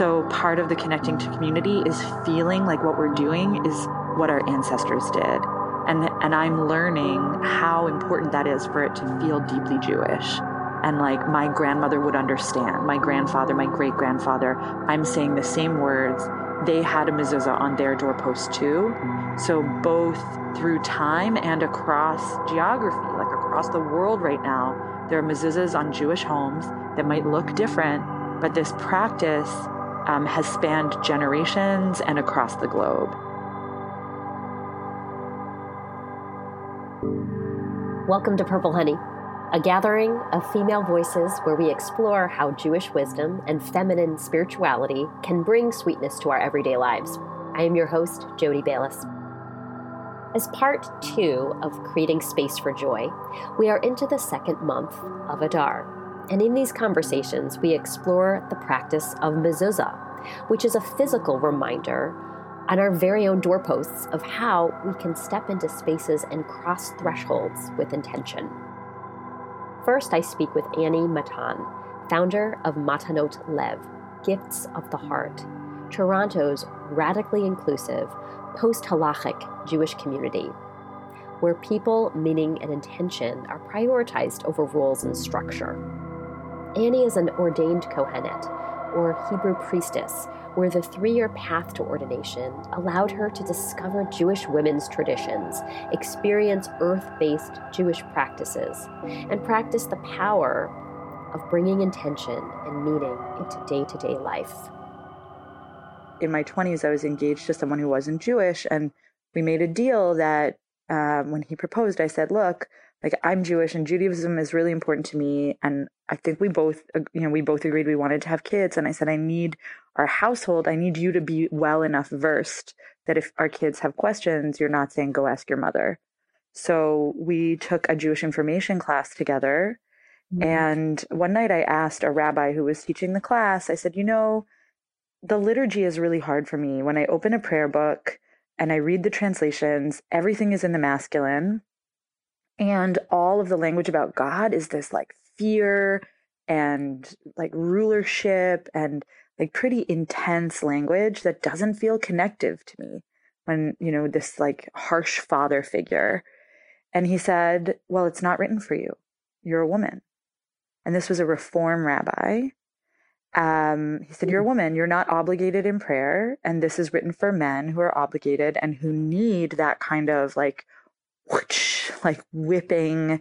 So part of the connecting to community is feeling like what we're doing is what our ancestors did. And, and I'm learning how important that is for it to feel deeply Jewish. And like my grandmother would understand, my grandfather, my great grandfather, I'm saying the same words. They had a mezuzah on their doorpost too. So both through time and across geography, like across the world right now, there are mezuzahs on Jewish homes that might look different, but this practice um, has spanned generations and across the globe. Welcome to Purple Honey, a gathering of female voices where we explore how Jewish wisdom and feminine spirituality can bring sweetness to our everyday lives. I am your host, Jody Bayless. As part two of creating space for joy, we are into the second month of Adar, and in these conversations, we explore the practice of mezuzah, which is a physical reminder on our very own doorposts of how we can step into spaces and cross thresholds with intention. First, I speak with Annie Matan, founder of Matanot Lev, Gifts of the Heart, Toronto's radically inclusive, post halachic Jewish community, where people, meaning, and intention are prioritized over rules and structure. Annie is an ordained Kohenet, or Hebrew priestess, where the three year path to ordination allowed her to discover Jewish women's traditions, experience earth based Jewish practices, and practice the power of bringing intention and meaning into day to day life. In my 20s, I was engaged to someone who wasn't Jewish, and we made a deal that um, when he proposed, I said, Look, like I'm Jewish and Judaism is really important to me. And I think we both, you know, we both agreed we wanted to have kids. And I said, I need our household, I need you to be well enough versed that if our kids have questions, you're not saying, go ask your mother. So we took a Jewish information class together. Mm-hmm. And one night I asked a rabbi who was teaching the class, I said, you know, the liturgy is really hard for me. When I open a prayer book and I read the translations, everything is in the masculine and all of the language about God is this like fear and like rulership and like pretty intense language that doesn't feel connective to me when, you know, this like harsh father figure. And he said, Well, it's not written for you. You're a woman. And this was a reform rabbi. Um, he said, You're a woman. You're not obligated in prayer. And this is written for men who are obligated and who need that kind of like whoosh, like whipping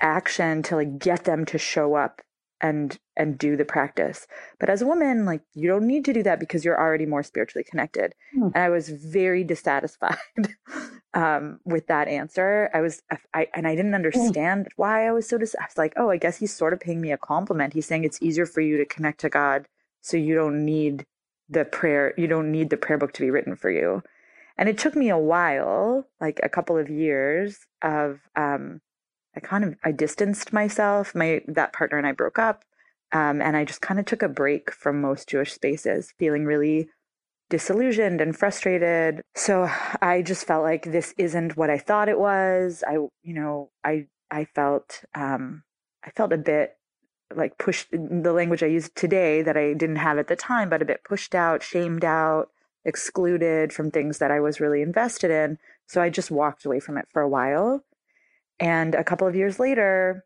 action to like get them to show up and and do the practice but as a woman like you don't need to do that because you're already more spiritually connected mm. and i was very dissatisfied um, with that answer i was I, and i didn't hmm. understand mm. why i was so dis- i was like oh i guess he's sort of paying me a compliment he's saying it's easier for you to connect to god so you don't need the prayer you don't need the prayer book to be written for you and it took me a while, like a couple of years of um, I kind of I distanced myself. My that partner and I broke up, um, and I just kind of took a break from most Jewish spaces, feeling really disillusioned and frustrated. So I just felt like this isn't what I thought it was. I you know I I felt um, I felt a bit like pushed the language I use today that I didn't have at the time, but a bit pushed out, shamed out excluded from things that I was really invested in. So I just walked away from it for a while. And a couple of years later,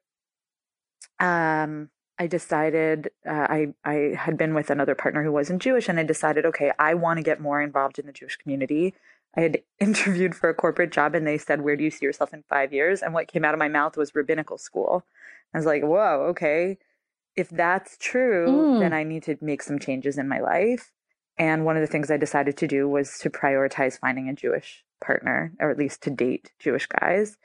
um, I decided uh, I I had been with another partner who wasn't Jewish, and I decided, okay, I want to get more involved in the Jewish community. I had interviewed for a corporate job, and they said, "Where do you see yourself in five years?" And what came out of my mouth was rabbinical school. I was like, "Whoa, okay." If that's true, mm. then I need to make some changes in my life. And one of the things I decided to do was to prioritize finding a Jewish partner, or at least to date Jewish guys.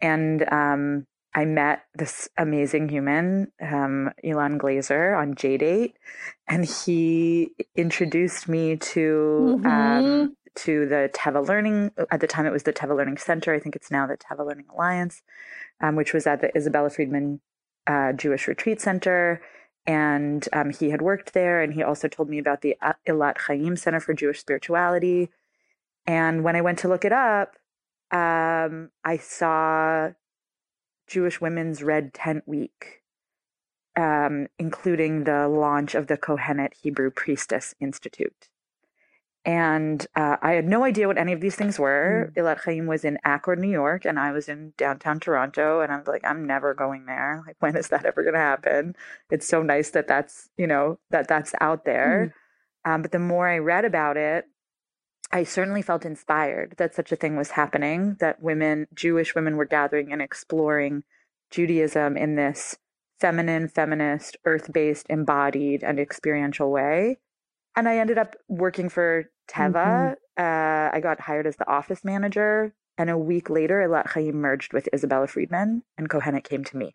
And um, I met this amazing human, um, Elon Glazer, on JDate, and he introduced me to um, mm-hmm. um, to the Teva Learning. At the time, it was the Teva Learning Center. I think it's now the Teva Learning Alliance, um, which was at the Isabella Friedman uh, Jewish Retreat Center and um, he had worked there and he also told me about the Elat Chayyim Center for Jewish Spirituality. And when I went to look it up, um, I saw Jewish Women's Red Tent Week. um, including the launch of the Kohenet Hebrew Priestess Institute. And uh, I had no idea what any of these things were. Mm. Elat Chayyim was in Accord, New York, and I was in downtown Toronto. And I was like, I'm never going there. Like, when is that ever going to happen? It's so nice that that's, you know, that that's out there. Mm. Um, but the more I read about it, I certainly felt inspired that such a thing was happening, that women, Jewish women, were gathering and exploring Judaism in this feminine, feminist, earth based, embodied, and experiential way. And I ended up working for Teva. Mm-hmm. Uh, I got hired as the office manager. And a week later, Elat Chayyim merged with Isabella Friedman, and Kohenet came to me.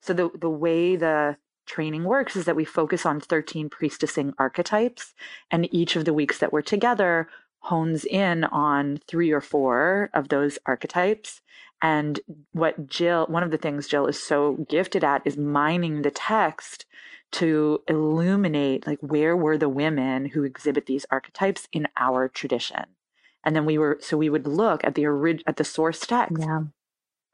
So the, the way the training works is that we focus on 13 priestessing archetypes. And each of the weeks that we're together hones in on three or four of those archetypes. And what Jill, one of the things Jill is so gifted at is mining the text to illuminate like where were the women who exhibit these archetypes in our tradition. And then we were so we would look at the orig- at the source text. Yeah.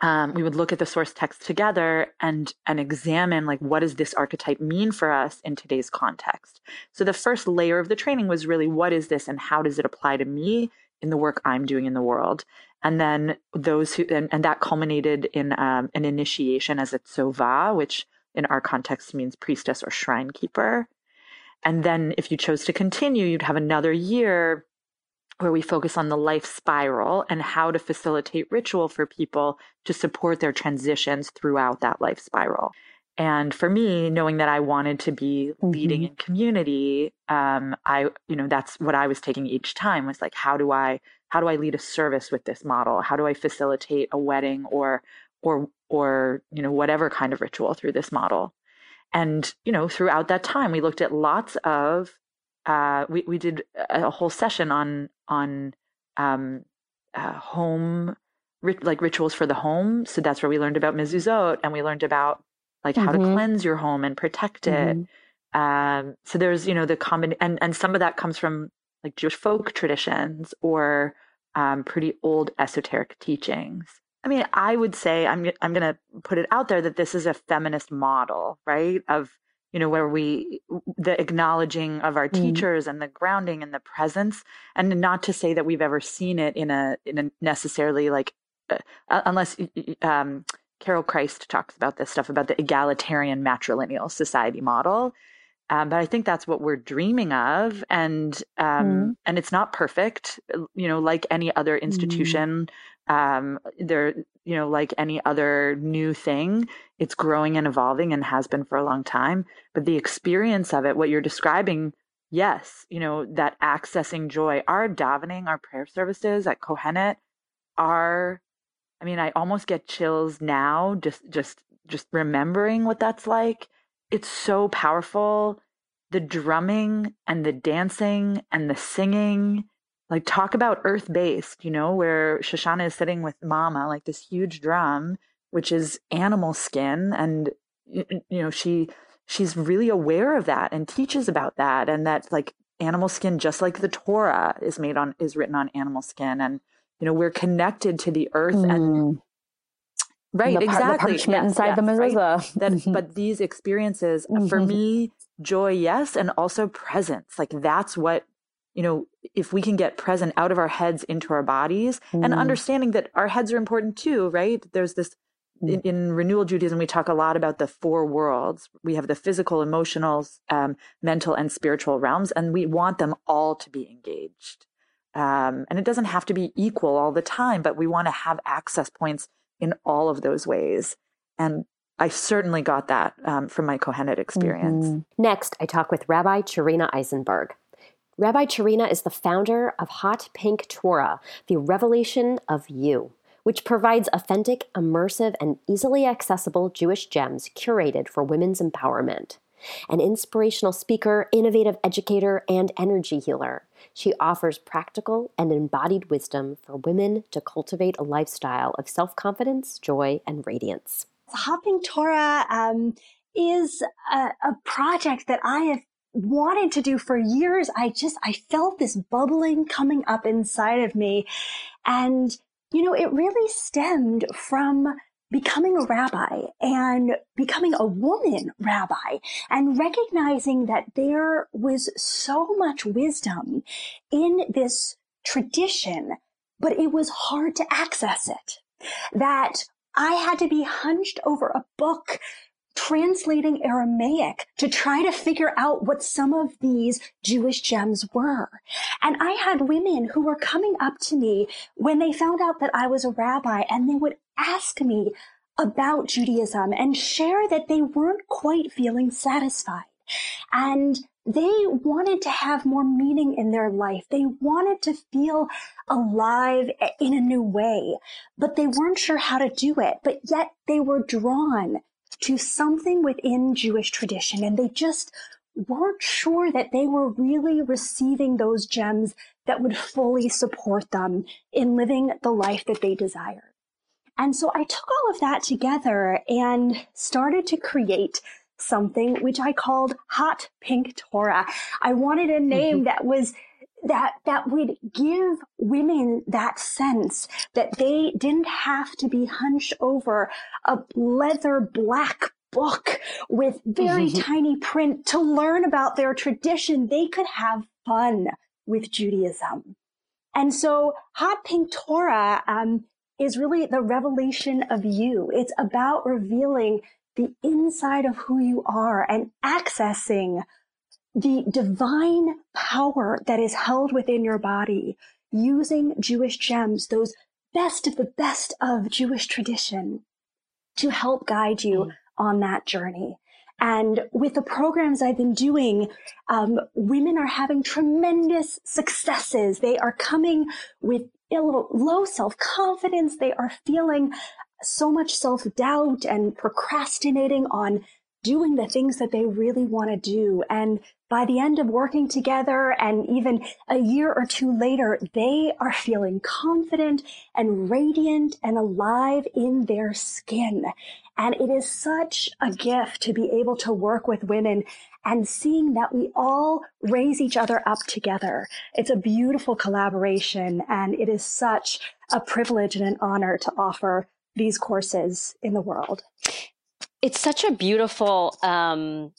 Um, we would look at the source text together and and examine like what does this archetype mean for us in today's context? So the first layer of the training was really what is this and how does it apply to me in the work i'm doing in the world? And then those who and, and that culminated in um, an initiation as a tsova which in our context means priestess or shrine keeper. And then if you chose to continue, you'd have another year where we focus on the life spiral and how to facilitate ritual for people to support their transitions throughout that life spiral. And for me, knowing that I wanted to be leading mm-hmm. in community, um, I, you know, that's what I was taking each time was like, how do I, how do I lead a service with this model? How do I facilitate a wedding or or or you know whatever kind of ritual through this model and you know throughout that time we looked at lots of uh, we, we did a whole session on on um, uh, home rit- like rituals for the home so that's where we learned about mezuzot and we learned about like how mm-hmm. to cleanse your home and protect it mm-hmm. um, so there's you know the common and and some of that comes from like jewish folk traditions or um, pretty old esoteric teachings I mean, I would say I'm I'm going to put it out there that this is a feminist model, right? Of you know where we the acknowledging of our mm. teachers and the grounding and the presence, and not to say that we've ever seen it in a in a necessarily like uh, unless um, Carol Christ talks about this stuff about the egalitarian matrilineal society model. Um, but I think that's what we're dreaming of, and um, mm. and it's not perfect. You know, like any other mm. institution, mm um, they're you know like any other new thing it's growing and evolving and has been for a long time but the experience of it what you're describing yes you know that accessing joy our davening our prayer services at kohenet are i mean i almost get chills now just just just remembering what that's like it's so powerful the drumming and the dancing and the singing like talk about earth based, you know, where Shoshana is sitting with Mama, like this huge drum, which is animal skin, and you know she she's really aware of that and teaches about that, and that like animal skin, just like the Torah is made on is written on animal skin, and you know we're connected to the earth mm. and right the exactly the parchment inside yes, the mezuzah. Right? That, but these experiences mm-hmm. for me joy yes and also presence like that's what you know, if we can get present out of our heads into our bodies mm. and understanding that our heads are important too, right? There's this in, mm. in, renewal Judaism, we talk a lot about the four worlds. We have the physical, emotional, um, mental, and spiritual realms, and we want them all to be engaged. Um, and it doesn't have to be equal all the time, but we want to have access points in all of those ways. And I certainly got that um, from my Kohenet experience. Mm-hmm. Next, I talk with Rabbi Charina Eisenberg. Rabbi Charina is the founder of Hot Pink Torah, the revelation of you, which provides authentic, immersive, and easily accessible Jewish gems curated for women's empowerment. An inspirational speaker, innovative educator, and energy healer, she offers practical and embodied wisdom for women to cultivate a lifestyle of self confidence, joy, and radiance. Hot Pink Torah um, is a, a project that I have wanted to do for years. I just, I felt this bubbling coming up inside of me. And, you know, it really stemmed from becoming a rabbi and becoming a woman rabbi and recognizing that there was so much wisdom in this tradition, but it was hard to access it. That I had to be hunched over a book translating Aramaic to try to figure out what some of these Jewish gems were. And I had women who were coming up to me when they found out that I was a rabbi and they would ask me about Judaism and share that they weren't quite feeling satisfied. And they wanted to have more meaning in their life. They wanted to feel alive in a new way, but they weren't sure how to do it. But yet they were drawn to something within Jewish tradition and they just weren't sure that they were really receiving those gems that would fully support them in living the life that they desired. And so I took all of that together and started to create something which I called Hot Pink Torah. I wanted a name mm-hmm. that was that that would give women that sense that they didn't have to be hunched over a leather black book with very mm-hmm. tiny print to learn about their tradition. They could have fun with Judaism. And so Hot Pink Torah um, is really the revelation of you. It's about revealing the inside of who you are and accessing the divine power that is held within your body using Jewish gems, those best of the best of Jewish tradition to help guide you mm. on that journey. And with the programs I've been doing, um, women are having tremendous successes. They are coming with low self confidence. They are feeling so much self doubt and procrastinating on doing the things that they really want to do. And by the end of working together and even a year or two later, they are feeling confident and radiant and alive in their skin. And it is such a gift to be able to work with women and seeing that we all raise each other up together. It's a beautiful collaboration and it is such a privilege and an honor to offer these courses in the world. It's such a beautiful um,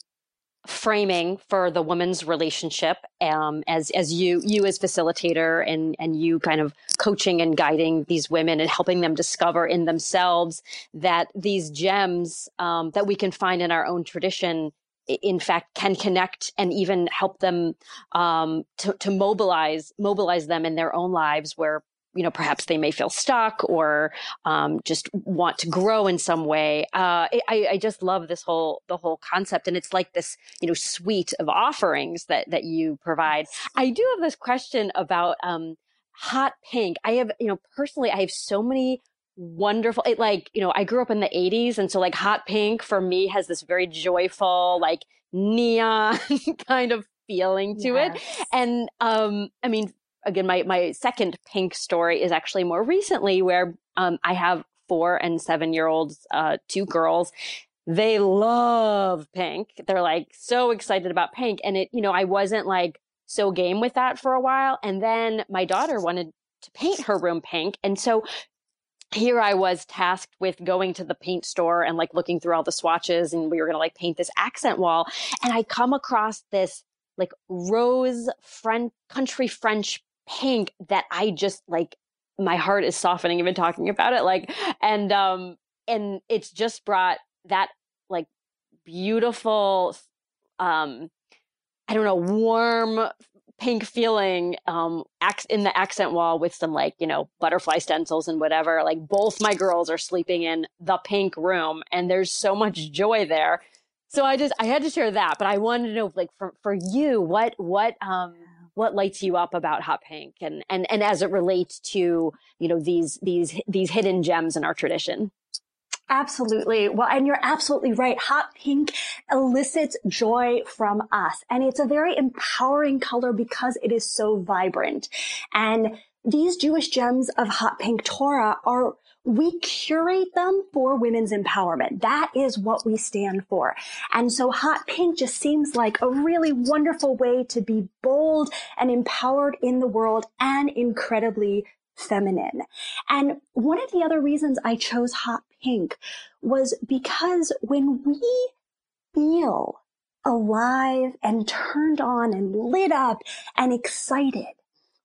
framing for the woman's relationship um, as as you you as facilitator and and you kind of coaching and guiding these women and helping them discover in themselves that these gems um, that we can find in our own tradition in fact can connect and even help them um, to, to mobilize mobilize them in their own lives where you know, perhaps they may feel stuck or um, just want to grow in some way. Uh, I, I, just love this whole the whole concept, and it's like this, you know, suite of offerings that that you provide. I do have this question about um, hot pink. I have, you know, personally, I have so many wonderful. It like, you know, I grew up in the '80s, and so like hot pink for me has this very joyful, like neon kind of feeling to yes. it. And um, I mean, again, my, my second pink story is actually more recently where um, I have four and seven year olds, uh, two girls. They love pink. They're like so excited about pink. And it, you know, I wasn't like so game with that for a while. And then my daughter wanted to paint her room pink. And so here I was tasked with going to the paint store and like looking through all the swatches and we were going to like paint this accent wall. And I come across this like rose French country French pink that I just like my heart is softening even talking about it like and um and it's just brought that like beautiful um I don't know warm pink feeling um in the accent wall with some like you know butterfly stencils and whatever like both my girls are sleeping in the pink room and there's so much joy there. So i just i had to share that but i wanted to know like for for you what what um what lights you up about hot pink and and and as it relates to you know these these these hidden gems in our tradition Absolutely. Well, and you're absolutely right. Hot pink elicits joy from us. And it's a very empowering color because it is so vibrant. And these Jewish gems of hot pink Torah are we curate them for women's empowerment. That is what we stand for. And so hot pink just seems like a really wonderful way to be bold and empowered in the world and incredibly feminine. And one of the other reasons I chose hot pink was because when we feel alive and turned on and lit up and excited,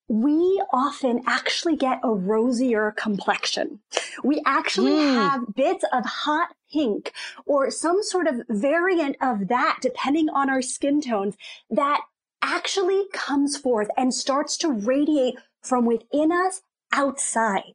we often actually get a rosier complexion. We actually mm. have bits of hot pink or some sort of variant of that, depending on our skin tones, that actually comes forth and starts to radiate from within us outside.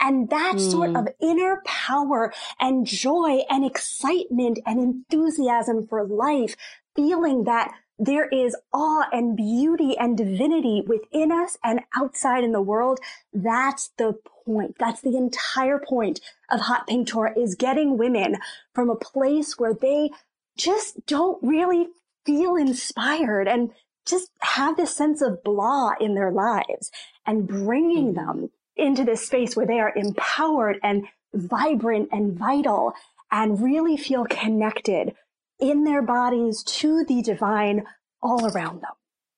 And that mm. sort of inner power and joy and excitement and enthusiasm for life, feeling that there is awe and beauty and divinity within us and outside in the world. That's the point. That's the entire point of Hot Pink Torah is getting women from a place where they just don't really feel inspired and just have this sense of blah in their lives and bringing mm-hmm. them into this space where they are empowered and vibrant and vital and really feel connected in their bodies to the divine all around them.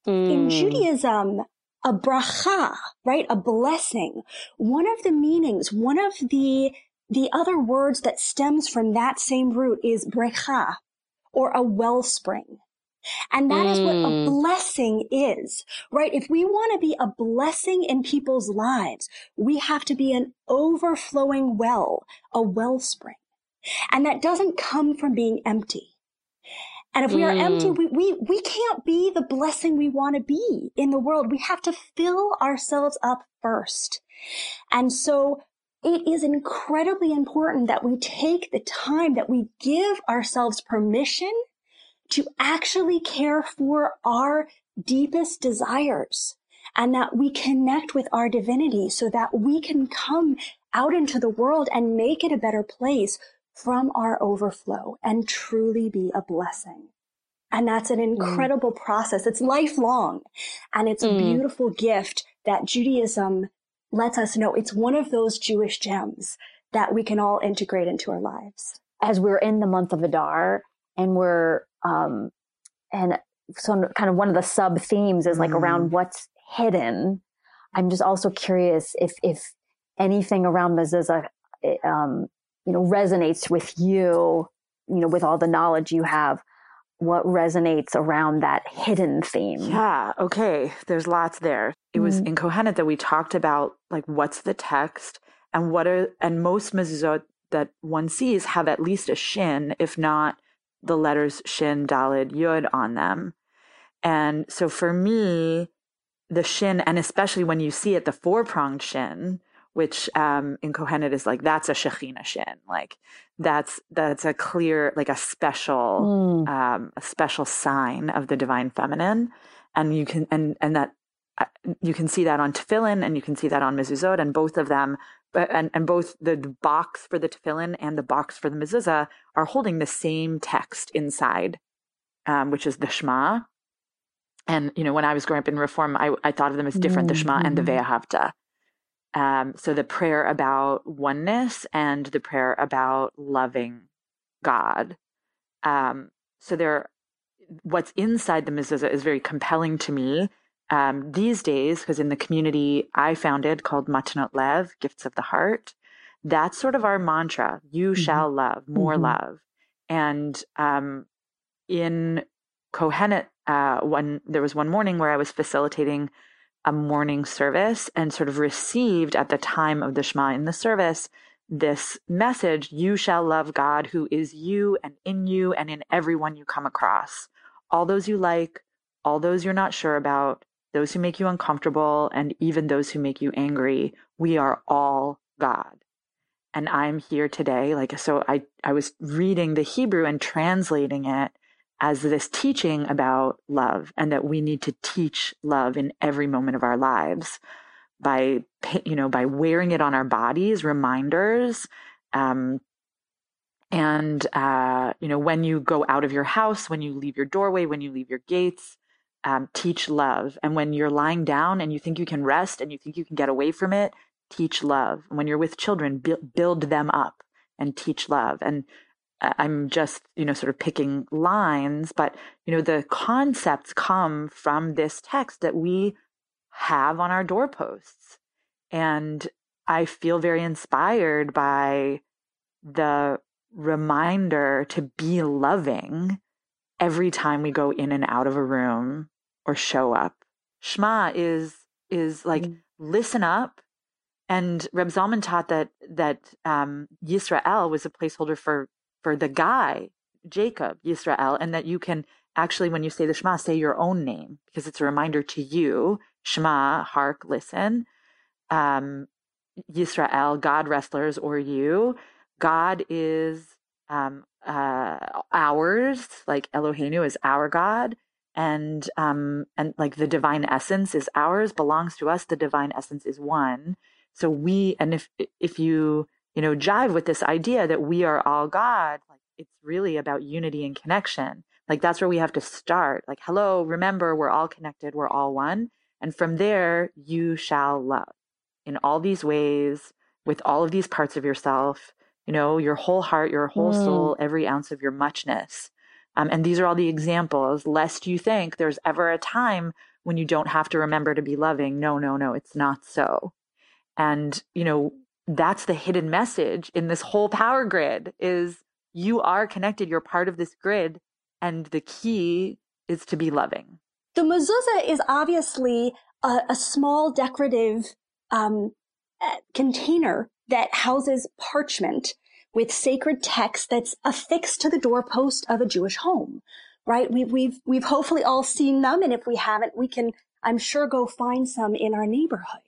Mm. In Judaism, a bracha, right? A blessing. One of the meanings, one of the, the other words that stems from that same root is brecha or a wellspring. And that mm. is what a mm. blessing is, right? If we want to be a blessing in people's lives, we have to be an overflowing well, a wellspring. And that doesn't come from being empty. And if we are empty, mm. we, we, we can't be the blessing we want to be in the world. We have to fill ourselves up first. And so it is incredibly important that we take the time that we give ourselves permission to actually care for our deepest desires and that we connect with our divinity so that we can come out into the world and make it a better place from our overflow and truly be a blessing. And that's an mm. incredible mm. process. It's lifelong and it's mm. a beautiful gift that Judaism lets us know it's one of those Jewish gems that we can all integrate into our lives. As we're in the month of Adar and we're, um, and so kind of one of the sub themes is like mm. around what's hidden. I'm just also curious if, if anything around mezuzah, um, you know, resonates with you, you know, with all the knowledge you have, what resonates around that hidden theme. Yeah. Okay. There's lots there. It was mm. in Kohenet that we talked about like what's the text and what are, and most mezuzot that one sees have at least a shin, if not the letters shin, dalid, yud on them. And so for me, the shin, and especially when you see it, the four pronged shin, which um, in Kohenet is like that's a Shekhinah shin, like that's that's a clear, like a special, mm. um, a special sign of the divine feminine, and you can and and that you can see that on tefillin and you can see that on mezuzot, and both of them, and and both the box for the tefillin and the box for the mezuzah are holding the same text inside, um, which is the Shema. And you know, when I was growing up in Reform, I, I thought of them as different, mm-hmm. the Shema and the mm-hmm. Ve'ahavta. Um, so the prayer about oneness and the prayer about loving God. Um, so there, what's inside the mezuzah is very compelling to me um, these days because in the community I founded called Matanot Lev, Gifts of the Heart, that's sort of our mantra: "You mm-hmm. shall love, more mm-hmm. love." And um, in Kohenet, uh, one there was one morning where I was facilitating a morning service and sort of received at the time of the Shema in the service this message you shall love God who is you and in you and in everyone you come across. All those you like, all those you're not sure about, those who make you uncomfortable, and even those who make you angry. We are all God. And I'm here today. Like, so I, I was reading the Hebrew and translating it as this teaching about love and that we need to teach love in every moment of our lives by you know by wearing it on our bodies reminders um, and uh, you know when you go out of your house when you leave your doorway when you leave your gates um, teach love. And when you're lying down and you think you can rest and you think you can get away from it teach love. And when you're with children build them up and teach love. And I'm just, you know, sort of picking lines, but, you know, the concepts come from this text that we have on our doorposts. And I feel very inspired by the reminder to be loving every time we go in and out of a room or show up. Shema is is like mm. listen up. And Reb Zalman taught that that um, Yisrael was a placeholder for for the guy Jacob Yisrael, and that you can actually, when you say the Shema, say your own name because it's a reminder to you. Shema, hark, listen. Um, Yisrael, God wrestlers, or you. God is um, uh, ours, like Eloheinu is our God, and um, and like the divine essence is ours, belongs to us. The divine essence is one. So we, and if if you you know jive with this idea that we are all God, like it's really about unity and connection. Like that's where we have to start. Like, hello, remember, we're all connected, we're all one. And from there, you shall love in all these ways with all of these parts of yourself, you know, your whole heart, your whole mm. soul, every ounce of your muchness. Um, and these are all the examples, lest you think there's ever a time when you don't have to remember to be loving. No, no, no, it's not so. And, you know, that's the hidden message in this whole power grid is you are connected. You're part of this grid. And the key is to be loving. The mezuzah is obviously a, a small decorative um, container that houses parchment with sacred text that's affixed to the doorpost of a Jewish home, right? We've, we've, we've hopefully all seen them. And if we haven't, we can, I'm sure, go find some in our neighborhood.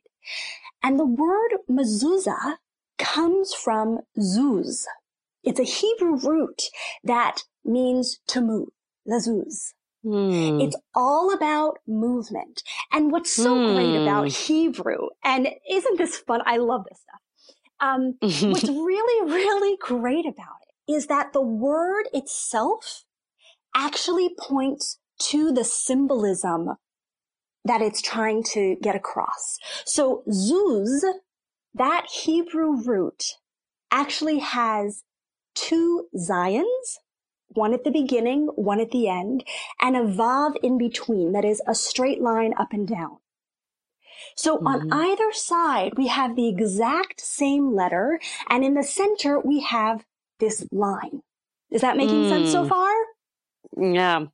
And the word mezuzah comes from zuz. It's a Hebrew root that means to move, lazuz. Mm. It's all about movement. And what's so mm. great about hmm. Hebrew, and isn't this fun? I love this stuff. Um, what's really, really great about it is that the word itself actually points to the symbolism that it's trying to get across. So zuz, that Hebrew root actually has two zayins one at the beginning, one at the end, and a vav in between, that is a straight line up and down. So mm-hmm. on either side, we have the exact same letter, and in the center, we have this line. Is that making mm. sense so mm. far? Yeah.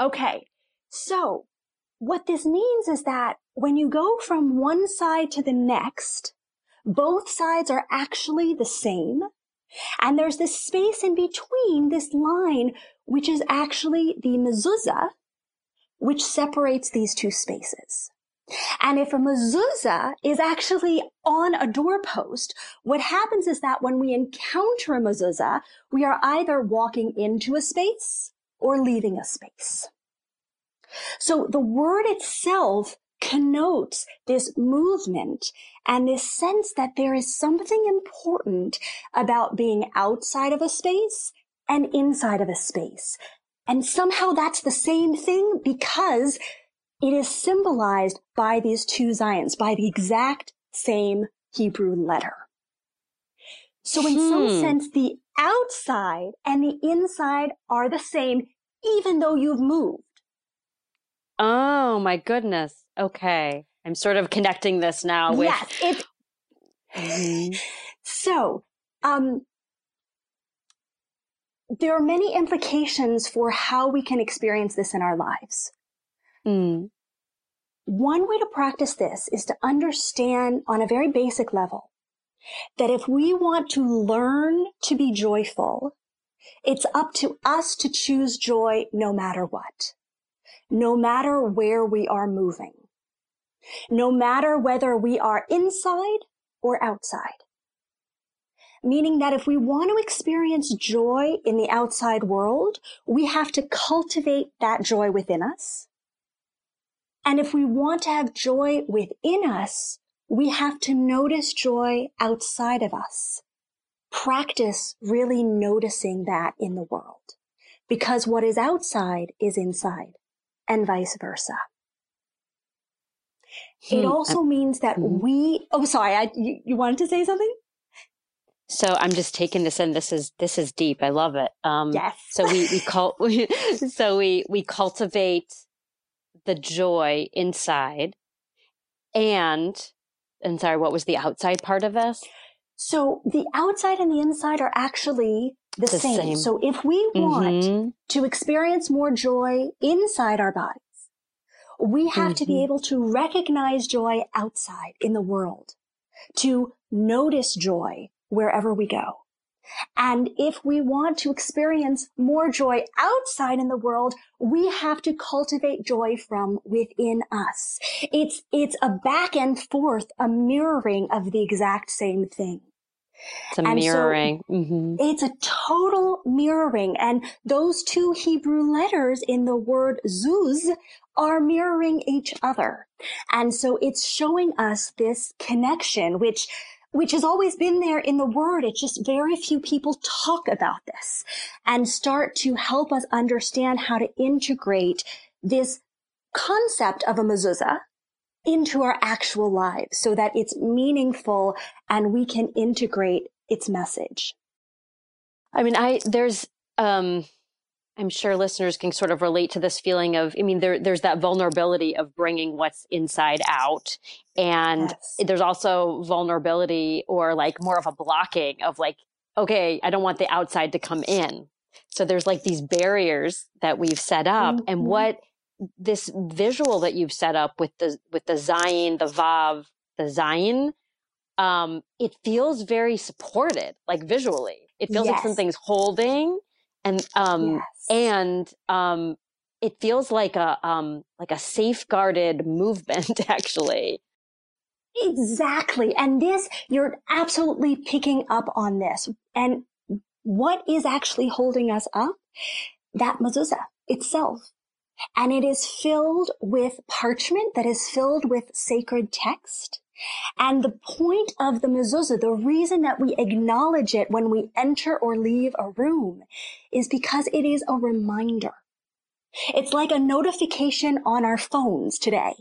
Okay. So what this means is that when you go from one side to the next, both sides are actually the same. And there's this space in between this line, which is actually the mezuzah, which separates these two spaces. And if a mezuzah is actually on a doorpost, what happens is that when we encounter a mezuzah, we are either walking into a space or leaving a space. So the word itself connotes this movement and this sense that there is something important about being outside of a space and inside of a space. And somehow that's the same thing because it is symbolized by these two Zayins, by the exact same Hebrew letter. So in hmm. some sense, the outside and the inside are the same, even though you've moved. Oh my goodness. Okay. I'm sort of connecting this now with. Yes. It, mm-hmm. So, um, there are many implications for how we can experience this in our lives. Mm. One way to practice this is to understand on a very basic level that if we want to learn to be joyful, it's up to us to choose joy no matter what, no matter where we are moving no matter whether we are inside or outside. Meaning that if we want to experience joy in the outside world, we have to cultivate that joy within us. And if we want to have joy within us, we have to notice joy outside of us. Practice really noticing that in the world because what is outside is inside and vice versa. It hmm, also means that mm-hmm. we, oh, sorry, I, you, you wanted to say something? So I'm just taking this in. This is this is deep. I love it. Um, yes. so we we cult so we we cultivate the joy inside, and and sorry, what was the outside part of this? So the outside and the inside are actually the, the same. same. So if we want mm-hmm. to experience more joy inside our bodies, we have mm-hmm. to be mm-hmm. able to recognize joy outside in the world, to notice joy wherever we go. And if we want to experience more joy outside in the world, we have to cultivate joy from within us. It's, it's a back and forth, a mirroring of the exact same thing. It's a and mirroring. So mm-hmm. It's a total mirroring. And those two Hebrew letters in the word zuz are mirroring each other. And so it's showing us this connection, which which has always been there in the word. It's just very few people talk about this and start to help us understand how to integrate this concept of a mezuzah into our actual lives so that it's meaningful and we can integrate its message. I mean, I, there's, um, I'm sure listeners can sort of relate to this feeling of, I mean, there, there's that vulnerability of bringing what's inside out. And yes. there's also vulnerability or like more of a blocking of like, okay, I don't want the outside to come in. So there's like these barriers that we've set up mm-hmm. and what this visual that you've set up with the, with the Zayin, the Vav, the Zayin, um, it feels very supported, like visually. It feels yes. like something's holding and um yes. and um it feels like a um like a safeguarded movement actually exactly and this you're absolutely picking up on this and what is actually holding us up that mezuzah itself and it is filled with parchment that is filled with sacred text and the point of the mezuzah, the reason that we acknowledge it when we enter or leave a room is because it is a reminder. It's like a notification on our phones today.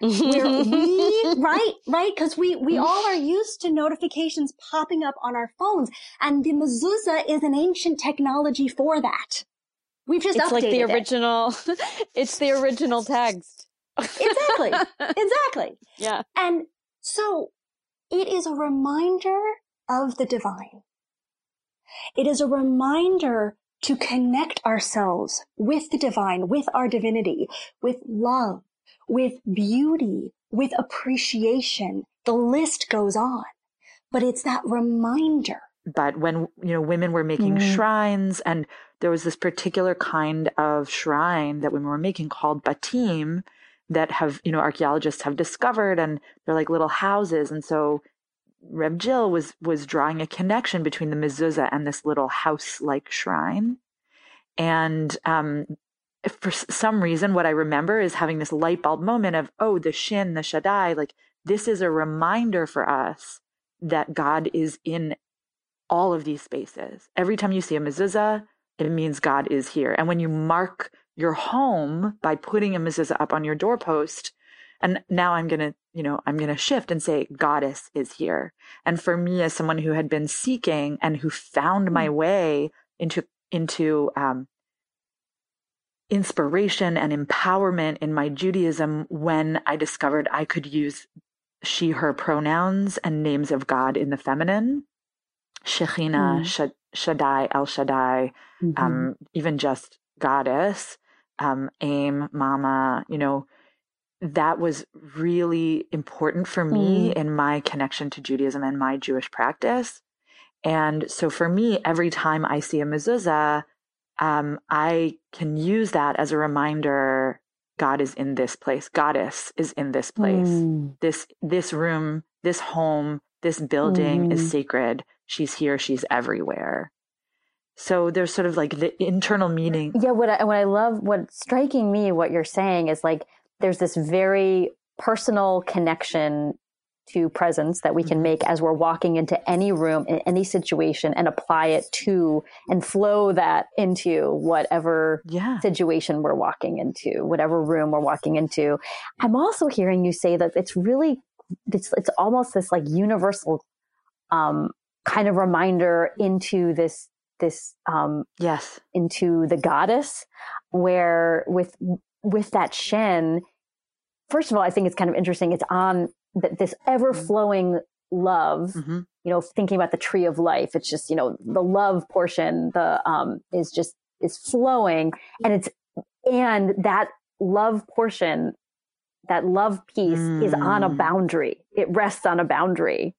where we, right, right, because we, we mm. all are used to notifications popping up on our phones. And the mezuzah is an ancient technology for that. We've just it's like the original, it. it's the original text exactly. Exactly. Yeah. And so it is a reminder of the divine. It is a reminder to connect ourselves with the divine, with our divinity, with love, with beauty, with appreciation. The list goes on, but it's that reminder. But when, you know, women were making mm. shrines and there was this particular kind of shrine that women were making called batim, that have, you know, archaeologists have discovered and they're like little houses. And so Reb Jill was was drawing a connection between the mezuzah and this little house-like shrine. And um, for some reason, what I remember is having this light bulb moment of, oh, the shin, the shaddai, like this is a reminder for us that God is in all of these spaces. Every time you see a mezuzah, it means God is here. And when you mark your home by putting a mezuzah up on your doorpost. And now I'm going to, you know, I'm going to shift and say, goddess is here. And for me, as someone who had been seeking and who found my mm. way into, into, um, inspiration and empowerment in my Judaism when I discovered I could use she, her pronouns and names of God in the feminine. Shekhinah, mm. Shaddai, El Shaddai, mm-hmm. um, even just goddess um, aim, mama, you know, that was really important for me mm. in my connection to Judaism and my Jewish practice. And so for me, every time I see a mezuzah, um, I can use that as a reminder God is in this place. Goddess is in this place. Mm. This this room, this home, this building mm. is sacred. She's here. She's everywhere. So there's sort of like the internal meaning. Yeah, what I, what I love, what's striking me, what you're saying is like there's this very personal connection to presence that we can mm-hmm. make as we're walking into any room in any situation and apply it to and flow that into whatever yeah. situation we're walking into, whatever room we're walking into. I'm also hearing you say that it's really it's it's almost this like universal um, kind of reminder into this this um yes into the goddess where with with that shin first of all i think it's kind of interesting it's on that this ever flowing love, mm-hmm. you know, thinking about the tree of life, it's just, you know, the love portion, the, um, is just, is flowing and it's, and that love portion, that love piece mm. is on a mm. boundary. It rests on a boundary.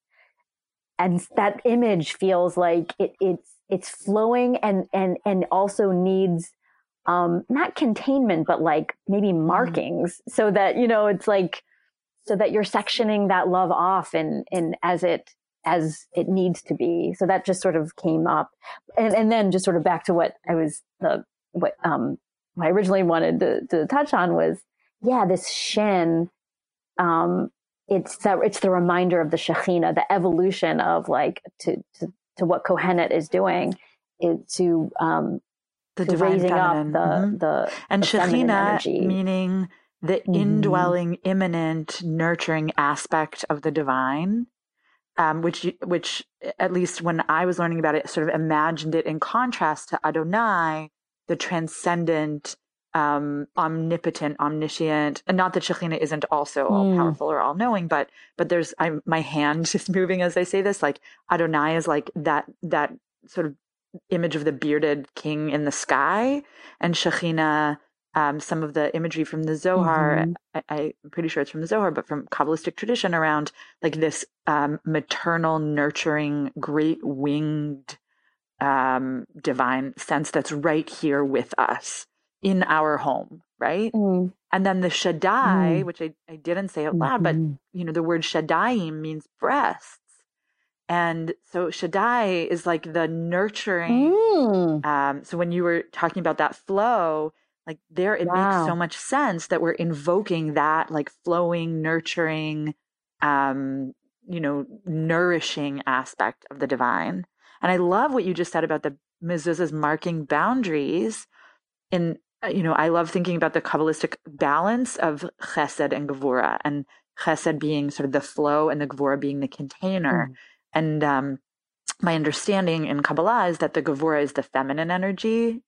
And that image feels like it, it's, it's flowing and, and, and also needs, um, not containment, but like maybe mm. markings mm. so that, you know, it's like, so that you're sectioning that love off and, and as it, as it needs to be. So that just sort of came up. And, and then just sort of back to what I was, the, what, um, I originally wanted to, to touch on was, yeah, this shin, um, it's that, it's the reminder of the Shekhinah, the evolution of like, to, to, to what Kohenet is doing, is to, um, the to raising feminine. up the, mm-hmm. the, and the Shekhinah meaning the mm-hmm. indwelling, immanent, nurturing aspect of the divine, um, which which at least when I was learning about it, sort of imagined it in contrast to Adonai, the transcendent, um, omnipotent, omniscient. And not that Shekhinah isn't also all mm. powerful or all knowing, but but there's I'm my hand is moving as I say this. Like Adonai is like that that sort of image of the bearded king in the sky, and Shekhinah um, some of the imagery from the Zohar. Mm-hmm. I, am pretty sure it's from the Zohar, but from Kabbalistic tradition around like this um, maternal, nurturing, great winged um, divine sense that's right here with us in our home, right? Mm. And then the Shaddai, mm. which I, I didn't say out loud, mm-hmm. but you know, the word Shaddai means breasts. And so Shaddai is like the nurturing. Mm. Um, so when you were talking about that flow, like there, it wow. makes so much sense that we're invoking that like flowing, nurturing, um, you know, nourishing aspect of the divine. And I love what you just said about the mezuzahs marking boundaries. In you know, I love thinking about the kabbalistic balance of chesed and gevura, and chesed being sort of the flow, and the gevura being the container. Mm. And um, my understanding in Kabbalah is that the gevura is the feminine energy.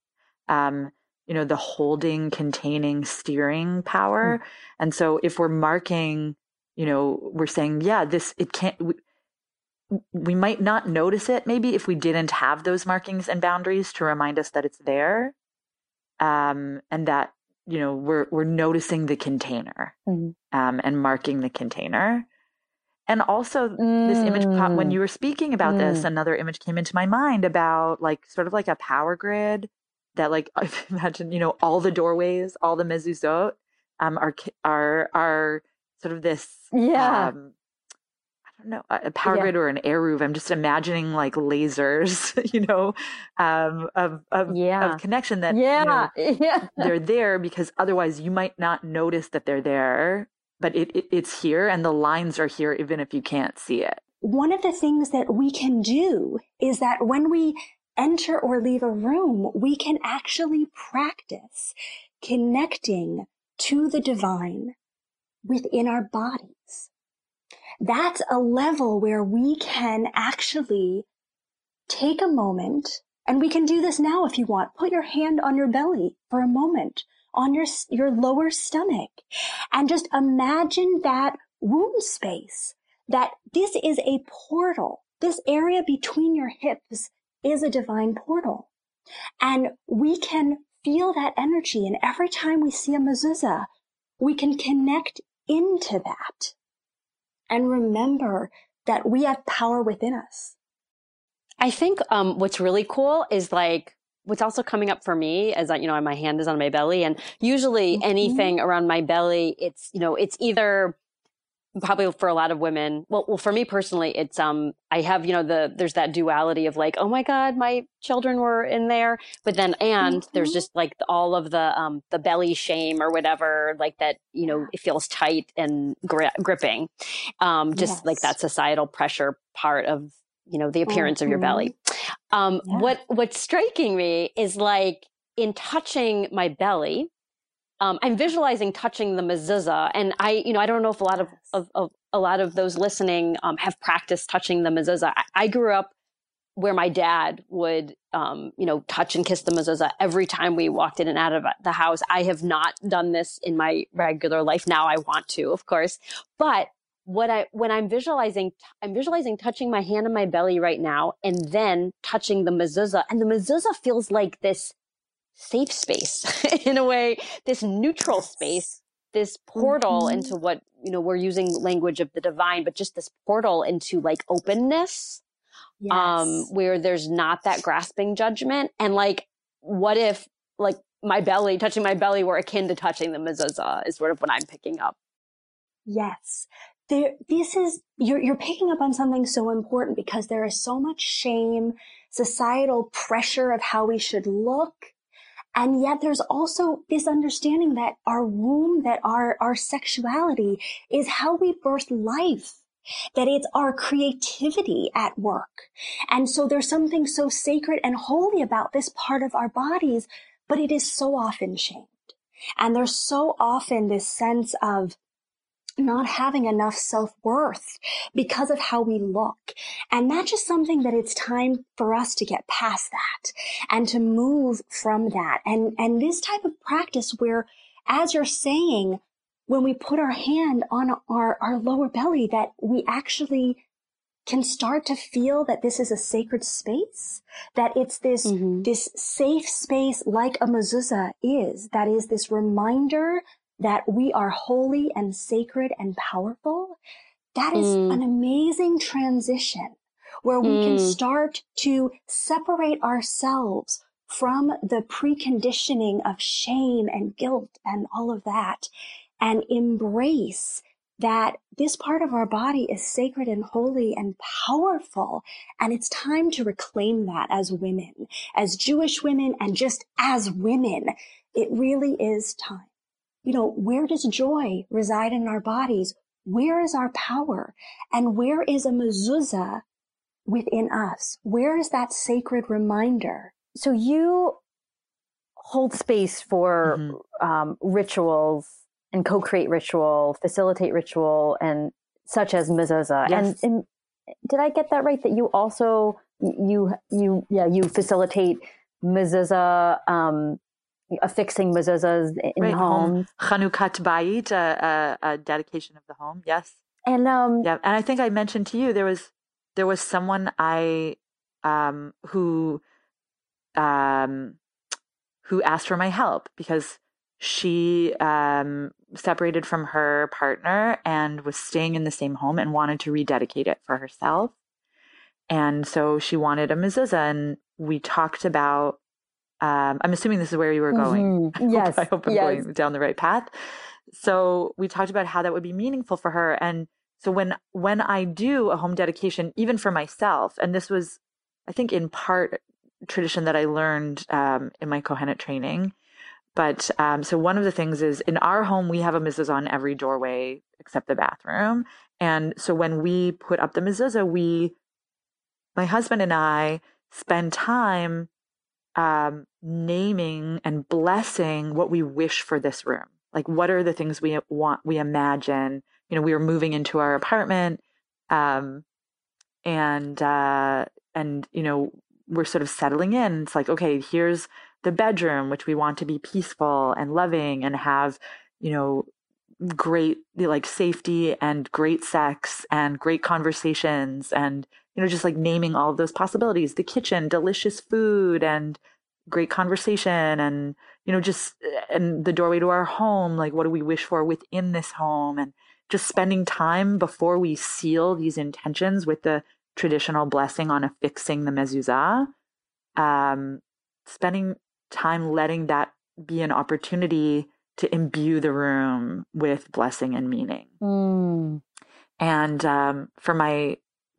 Um, you know the holding containing steering power mm. and so if we're marking you know we're saying yeah this it can't we, we might not notice it maybe if we didn't have those markings and boundaries to remind us that it's there um, and that you know we're we're noticing the container mm. um, and marking the container and also mm. this image pop when mm. you were speaking about mm. this another image came into my mind about like sort of like a power grid that like I imagine you know all the doorways, all the mezuzot um, are are are sort of this yeah. Um, Know a power yeah. grid or an eruv. I'm just imagining like lasers, you know, um, of of, yeah. of connection that yeah. You know, yeah. they're there because otherwise you might not notice that they're there, but it, it it's here and the lines are here even if you can't see it. One of the things that we can do is that when we enter or leave a room, we can actually practice connecting to the divine within our bodies. That's a level where we can actually take a moment and we can do this now if you want. Put your hand on your belly for a moment on your, your lower stomach and just imagine that womb space that this is a portal. This area between your hips is a divine portal. And we can feel that energy. And every time we see a mezuzah, we can connect into that and remember that we have power within us. I think um, what's really cool is like what's also coming up for me as I, you know, my hand is on my belly and usually mm-hmm. anything around my belly, it's, you know, it's either probably for a lot of women well, well for me personally it's um i have you know the there's that duality of like oh my god my children were in there but then and mm-hmm. there's just like all of the um the belly shame or whatever like that you know it feels tight and gri- gripping um just yes. like that societal pressure part of you know the appearance mm-hmm. of your belly mm-hmm. um yeah. what what's striking me is like in touching my belly um, I'm visualizing touching the mezuzah, and I, you know, I don't know if a lot of, of, of a lot of those listening um, have practiced touching the mezuzah. I, I, grew up where my dad would, um, you know, touch and kiss the mezuzah every time we walked in and out of the house. I have not done this in my regular life. Now I want to, of course, but what I when I'm visualizing, I'm visualizing touching my hand on my belly right now, and then touching the mezuzah, and the mezuzah feels like this safe space in a way, this neutral space, this portal mm-hmm. into what you know we're using language of the divine, but just this portal into like openness, um, yes. um, where there's not that grasping judgment, and like, what if like my belly touching my belly were akin to touching the mezuzah is sort of what I'm picking up. Yes there, this is, you're, you're picking up on something so important because there is so much shame, societal pressure of how we should look. And yet there's also this understanding that our womb, that our, our sexuality is how we birth life that it's our creativity at work. And so there's something so sacred and holy about this part of our bodies, but it is so often shamed. And there's so often this sense of not having enough self-worth because of how we look. And that's just something that it's time for us to get past that and to move from that. And, and this type of practice where, as you're saying, when we put our hand on our, our lower belly, that we actually can start to feel that this is a sacred space, that it's this, mm-hmm. this safe space like a mezuzah is, that is this reminder that we are holy and sacred and powerful, that is mm. an amazing transition where we mm. can start to separate ourselves from the preconditioning of shame and guilt and all of that and embrace that this part of our body is sacred and holy and powerful. And it's time to reclaim that as women, as Jewish women and just as women. It really is time you know, where does joy reside in our bodies? Where is our power? And where is a mezuzah within us? Where is that sacred reminder? So you hold space for mm-hmm. um, rituals and co-create ritual, facilitate ritual, and such as mezuzah. Yes. And, and did I get that right? That you also you you yeah you facilitate mezuzah um, affixing mezuzahs in right. Home. Chanukat Bayit, a, a, a, dedication of the home. Yes. And um, yeah, and I think I mentioned to you there was there was someone I um who um who asked for my help because she um separated from her partner and was staying in the same home and wanted to rededicate it for herself. And so she wanted a mezuzah and we talked about um, I'm assuming this is where you were going. Mm-hmm. Yes. I hope I'm yes. going down the right path. So we talked about how that would be meaningful for her. And so when when I do a home dedication, even for myself, and this was, I think, in part tradition that I learned um, in my Kohenet training. But um, so one of the things is in our home we have a mezuzah on every doorway except the bathroom. And so when we put up the mezuzah, we, my husband and I, spend time um, naming and blessing what we wish for this room. Like, what are the things we want, we imagine? You know, we were moving into our apartment, um, and uh, and you know, we're sort of settling in. It's like, okay, here's the bedroom, which we want to be peaceful and loving, and have, you know, great like safety and great sex and great conversations and you know just like naming all of those possibilities the kitchen delicious food and great conversation and you know just and the doorway to our home like what do we wish for within this home and just spending time before we seal these intentions with the traditional blessing on affixing the mezuzah um spending time letting that be an opportunity to imbue the room with blessing and meaning mm. and um for my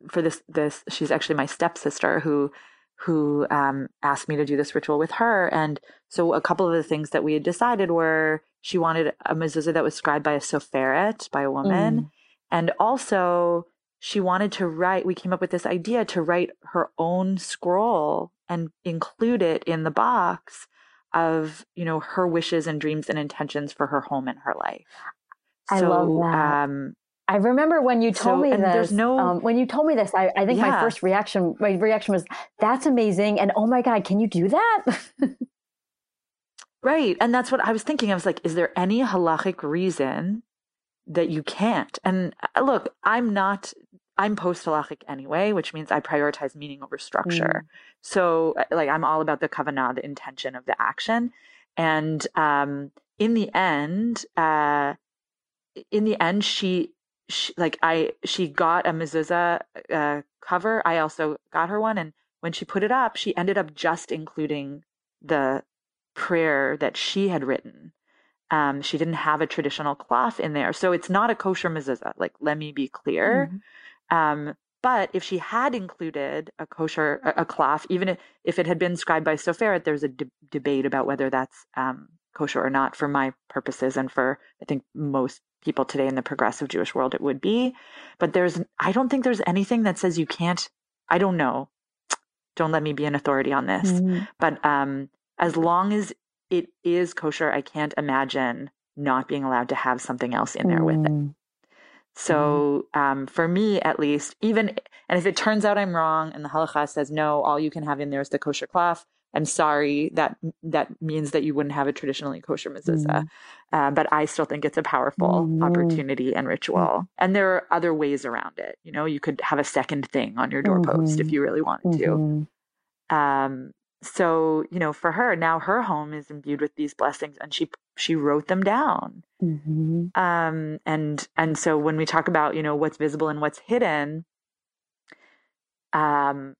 for this this she's actually my stepsister who who um, asked me to do this ritual with her. And so a couple of the things that we had decided were she wanted a mezuzah that was scribed by a soferet, by a woman. Mm. And also she wanted to write, we came up with this idea to write her own scroll and include it in the box of, you know, her wishes and dreams and intentions for her home and her life. I so, love that. Um, I remember when you told so, me this. There's no, um, when you told me this, I, I think yeah. my first reaction, my reaction was, "That's amazing!" and "Oh my god, can you do that?" right, and that's what I was thinking. I was like, "Is there any halachic reason that you can't. And uh, look, I'm not I'm post halachic anyway, which means I prioritize meaning over structure. Mm. So, uh, like, I'm all about the kavanah, the intention of the action. And um, in the end, uh, in the end, she, she, like, I, she got a mezuzah uh, cover. I also got her one, and when she put it up, she ended up just including the prayer that she had written. Um, she didn't have a traditional cloth in there, so it's not a kosher mezuzah. Like, let me be clear. Mm-hmm um, but if she had included a kosher a, a cloth, even if it had been scribed by Soferet, there's a de- debate about whether that's um, kosher or not. For my purposes, and for I think most people today in the progressive Jewish world, it would be. But there's I don't think there's anything that says you can't. I don't know. Don't let me be an authority on this. Mm-hmm. But um, as long as it is kosher, I can't imagine not being allowed to have something else in there mm-hmm. with it. Mm. So mm-hmm. um, for me, at least, even and if it turns out I'm wrong and the halacha says no, all you can have in there is the kosher cloth. I'm sorry. That that means that you wouldn't have a traditionally kosher mezuzah, mm-hmm. but I still think it's a powerful mm-hmm. opportunity and ritual. Mm-hmm. And there are other ways around it. You know, you could have a second thing on your doorpost if mm-hmm. you really wanted to. Mm-hmm. Um, so you know, for her now, her home is imbued with these blessings, and she she wrote them down. Mm-hmm. Um, and and so when we talk about you know what's visible and what's hidden, um,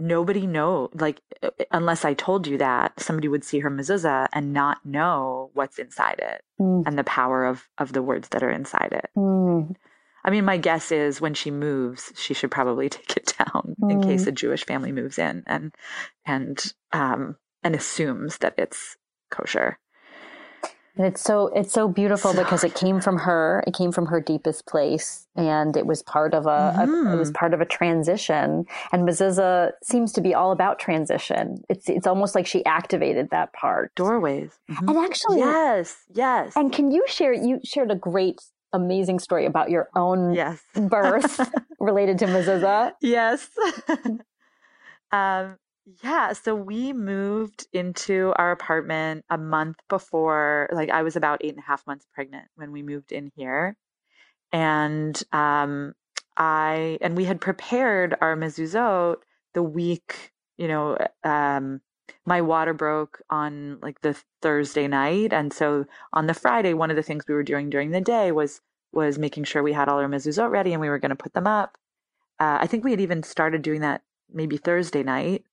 nobody know like uh, unless I told you that somebody would see her mezuzah and not know what's inside it mm. and the power of of the words that are inside it. Mm. I mean, my guess is when she moves, she should probably take it down mm. in case a Jewish family moves in and and um and assumes that it's kosher. And it's so it's so beautiful because it came from her. It came from her deepest place, and it was part of a, mm-hmm. a it was mm-hmm. part of a transition. And mezuzah seems to be all about transition. It's it's almost like she activated that part. Doorways. Mm-hmm. And actually, yes, yes. And can you share? You shared a great, amazing story about your own yes. birth related to mezuzah. Yes. um, yeah, so we moved into our apartment a month before, like I was about eight and a half months pregnant when we moved in here. And um I and we had prepared our mezuzot the week, you know, um my water broke on like the Thursday night. And so on the Friday, one of the things we were doing during the day was was making sure we had all our mezuzot ready and we were going to put them up. Uh, I think we had even started doing that maybe Thursday night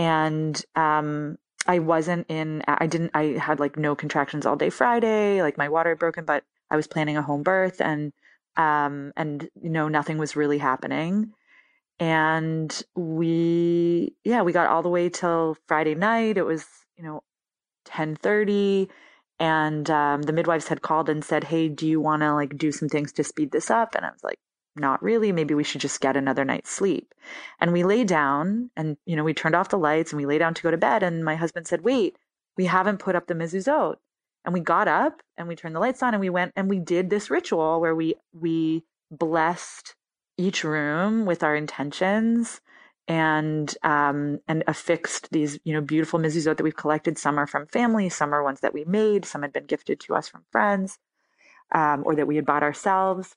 and um, I wasn't in. I didn't. I had like no contractions all day Friday. Like my water had broken, but I was planning a home birth, and um, and you know nothing was really happening. And we, yeah, we got all the way till Friday night. It was you know ten thirty, and um, the midwives had called and said, "Hey, do you want to like do some things to speed this up?" And I was like, not really. Maybe we should just get another night's sleep. And we lay down and, you know, we turned off the lights and we lay down to go to bed. And my husband said, wait, we haven't put up the mezuzot. And we got up and we turned the lights on and we went and we did this ritual where we, we blessed each room with our intentions and um, and affixed these you know beautiful mezuzot that we've collected. Some are from family, some are ones that we made, some had been gifted to us from friends, um, or that we had bought ourselves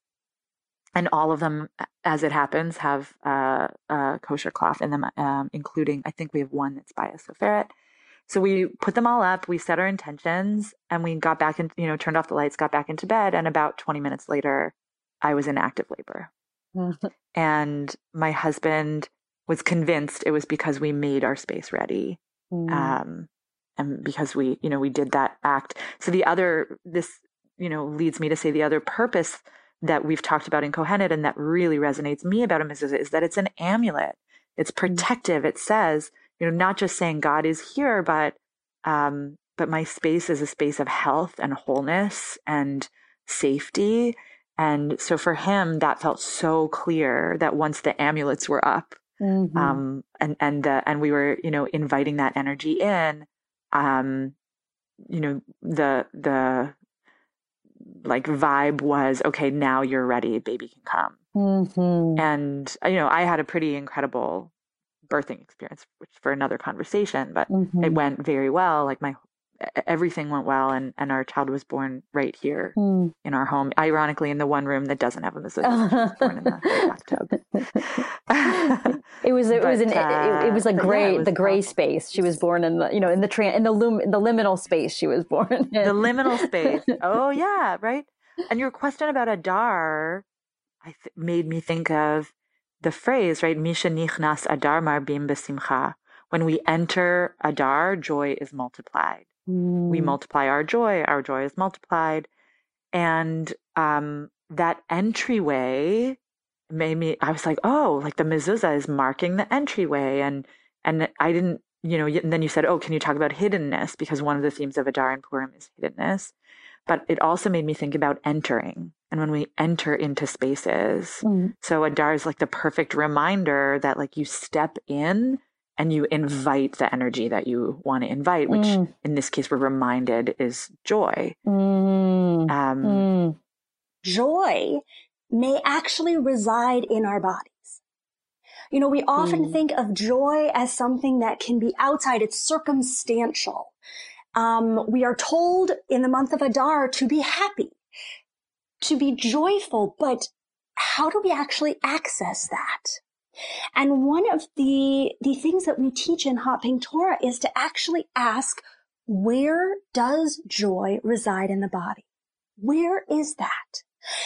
and all of them, as it happens, have uh, a kosher cloth in them, um, including I think we have one that's by a Soferet. So we put them all up, we set our intentions, and we got back and you know, turned off the lights, got back into bed, and about 20 minutes later, I was in active labor. and my husband was convinced it was because we made our space ready. Mm. Um, and because we, you know, we did that act. So the other, this, you know, leads me to say the other purpose that we've talked about in Kohenet and that really resonates me about a mezuzah is that it's an amulet. It's mm. protective. It says, you know, not just saying God is here, but um, but my space is a space of health and wholeness and safety. And so for him, that felt so clear that once the amulets were up, mm-hmm. um, and and the, and we were, you know, inviting that energy in, um, you know, the the like vibe was okay now you're ready baby can come mm-hmm. and uh, you know i had a pretty incredible birthing experience which for another conversation but mm-hmm. it went very well like my everything went well, and and our child was born right here mm. in our home. Ironically, in the one room that doesn't have a mezuzah, born in the bathtub. it was it but, was an uh, it, it, was a gray yeah, was the gray awesome. space. She was born in the you know in the tra- in the lum- in the liminal space. She was born in. the liminal space. Oh yeah, right. And your question about Adar, I th- made me think of the phrase right. Misha nichnas Adar marbim besimcha when we enter Adar, joy is multiplied. Mm. We multiply our joy, our joy is multiplied. And um, that entryway made me, I was like, oh, like the mezuzah is marking the entryway. And, and I didn't, you know, and then you said, oh, can you talk about hiddenness? Because one of the themes of Adar and Purim is hiddenness. But it also made me think about entering and when we enter into spaces. Mm. So Adar is like the perfect reminder that like you step in and you invite the energy that you want to invite, which mm. in this case we're reminded is joy. Mm. Um, mm. Joy may actually reside in our bodies. You know, we often mm. think of joy as something that can be outside. It's circumstantial. Um, we are told in the month of Adar to be happy, to be joyful, but how do we actually access that? And one of the, the things that we teach in Hot Pink Torah is to actually ask, where does joy reside in the body? Where is that?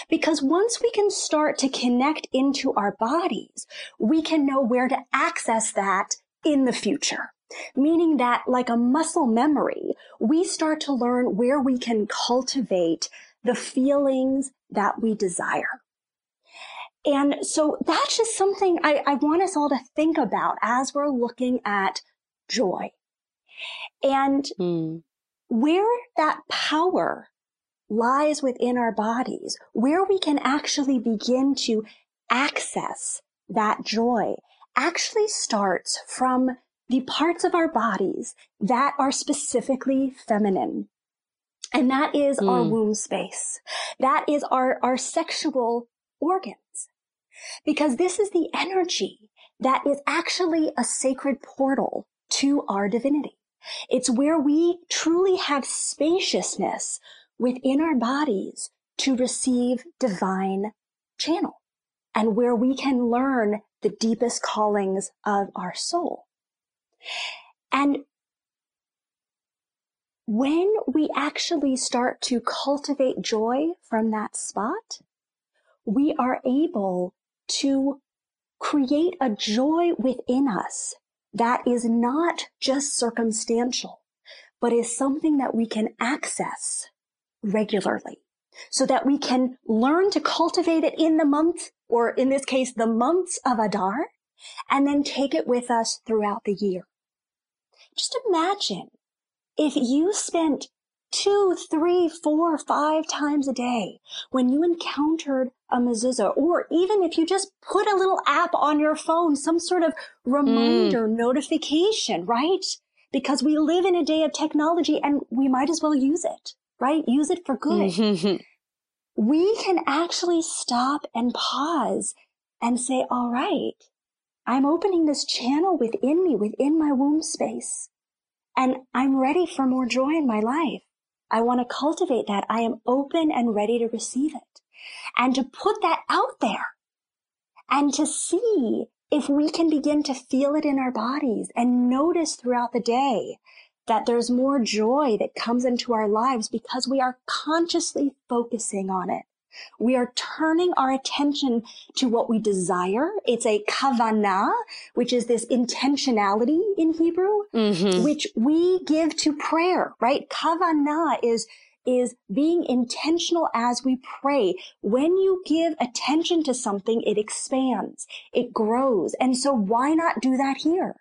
Because once we can start to connect into our bodies, we can know where to access that in the future. Meaning that like a muscle memory, we start to learn where we can cultivate the feelings that we desire. And so that's just something I, I want us all to think about as we're looking at joy and mm. where that power lies within our bodies, where we can actually begin to access that joy actually starts from the parts of our bodies that are specifically feminine. And that is mm. our hmm. womb space. That is our, our sexual organs because this is the energy that is actually a sacred portal to our divinity. It's where we truly have spaciousness within our bodies to receive divine channel and where we can learn the deepest callings of our soul. And when we actually start to cultivate joy from that spot, we are able to create a joy within us that is not just circumstantial, but is something that we can access regularly so that we can learn to cultivate it in the month, or in this case, the months of Adar, and then take it with us throughout the year. Just imagine if you spent two, three, four, five times a day when you encountered a mezuzah, or even if you just put a little app on your phone, some sort of reminder mm. notification, right? Because we live in a day of technology and we might as well use it, right? Use it for good. Mm-hmm. We can actually stop and pause and say, all right, I'm opening this channel within me, within my womb space, and I'm ready for more joy in my life. I want to cultivate that. I am open and ready to receive it and to put that out there and to see if we can begin to feel it in our bodies and notice throughout the day that there's more joy that comes into our lives because we are consciously focusing on it. We are turning our attention to what we desire. It's a kavanah, which is this intentionality in Hebrew, mm-hmm. which we give to prayer, right? Kavanah is is being intentional as we pray. When you give attention to something, it expands, it grows. And so why not do that here?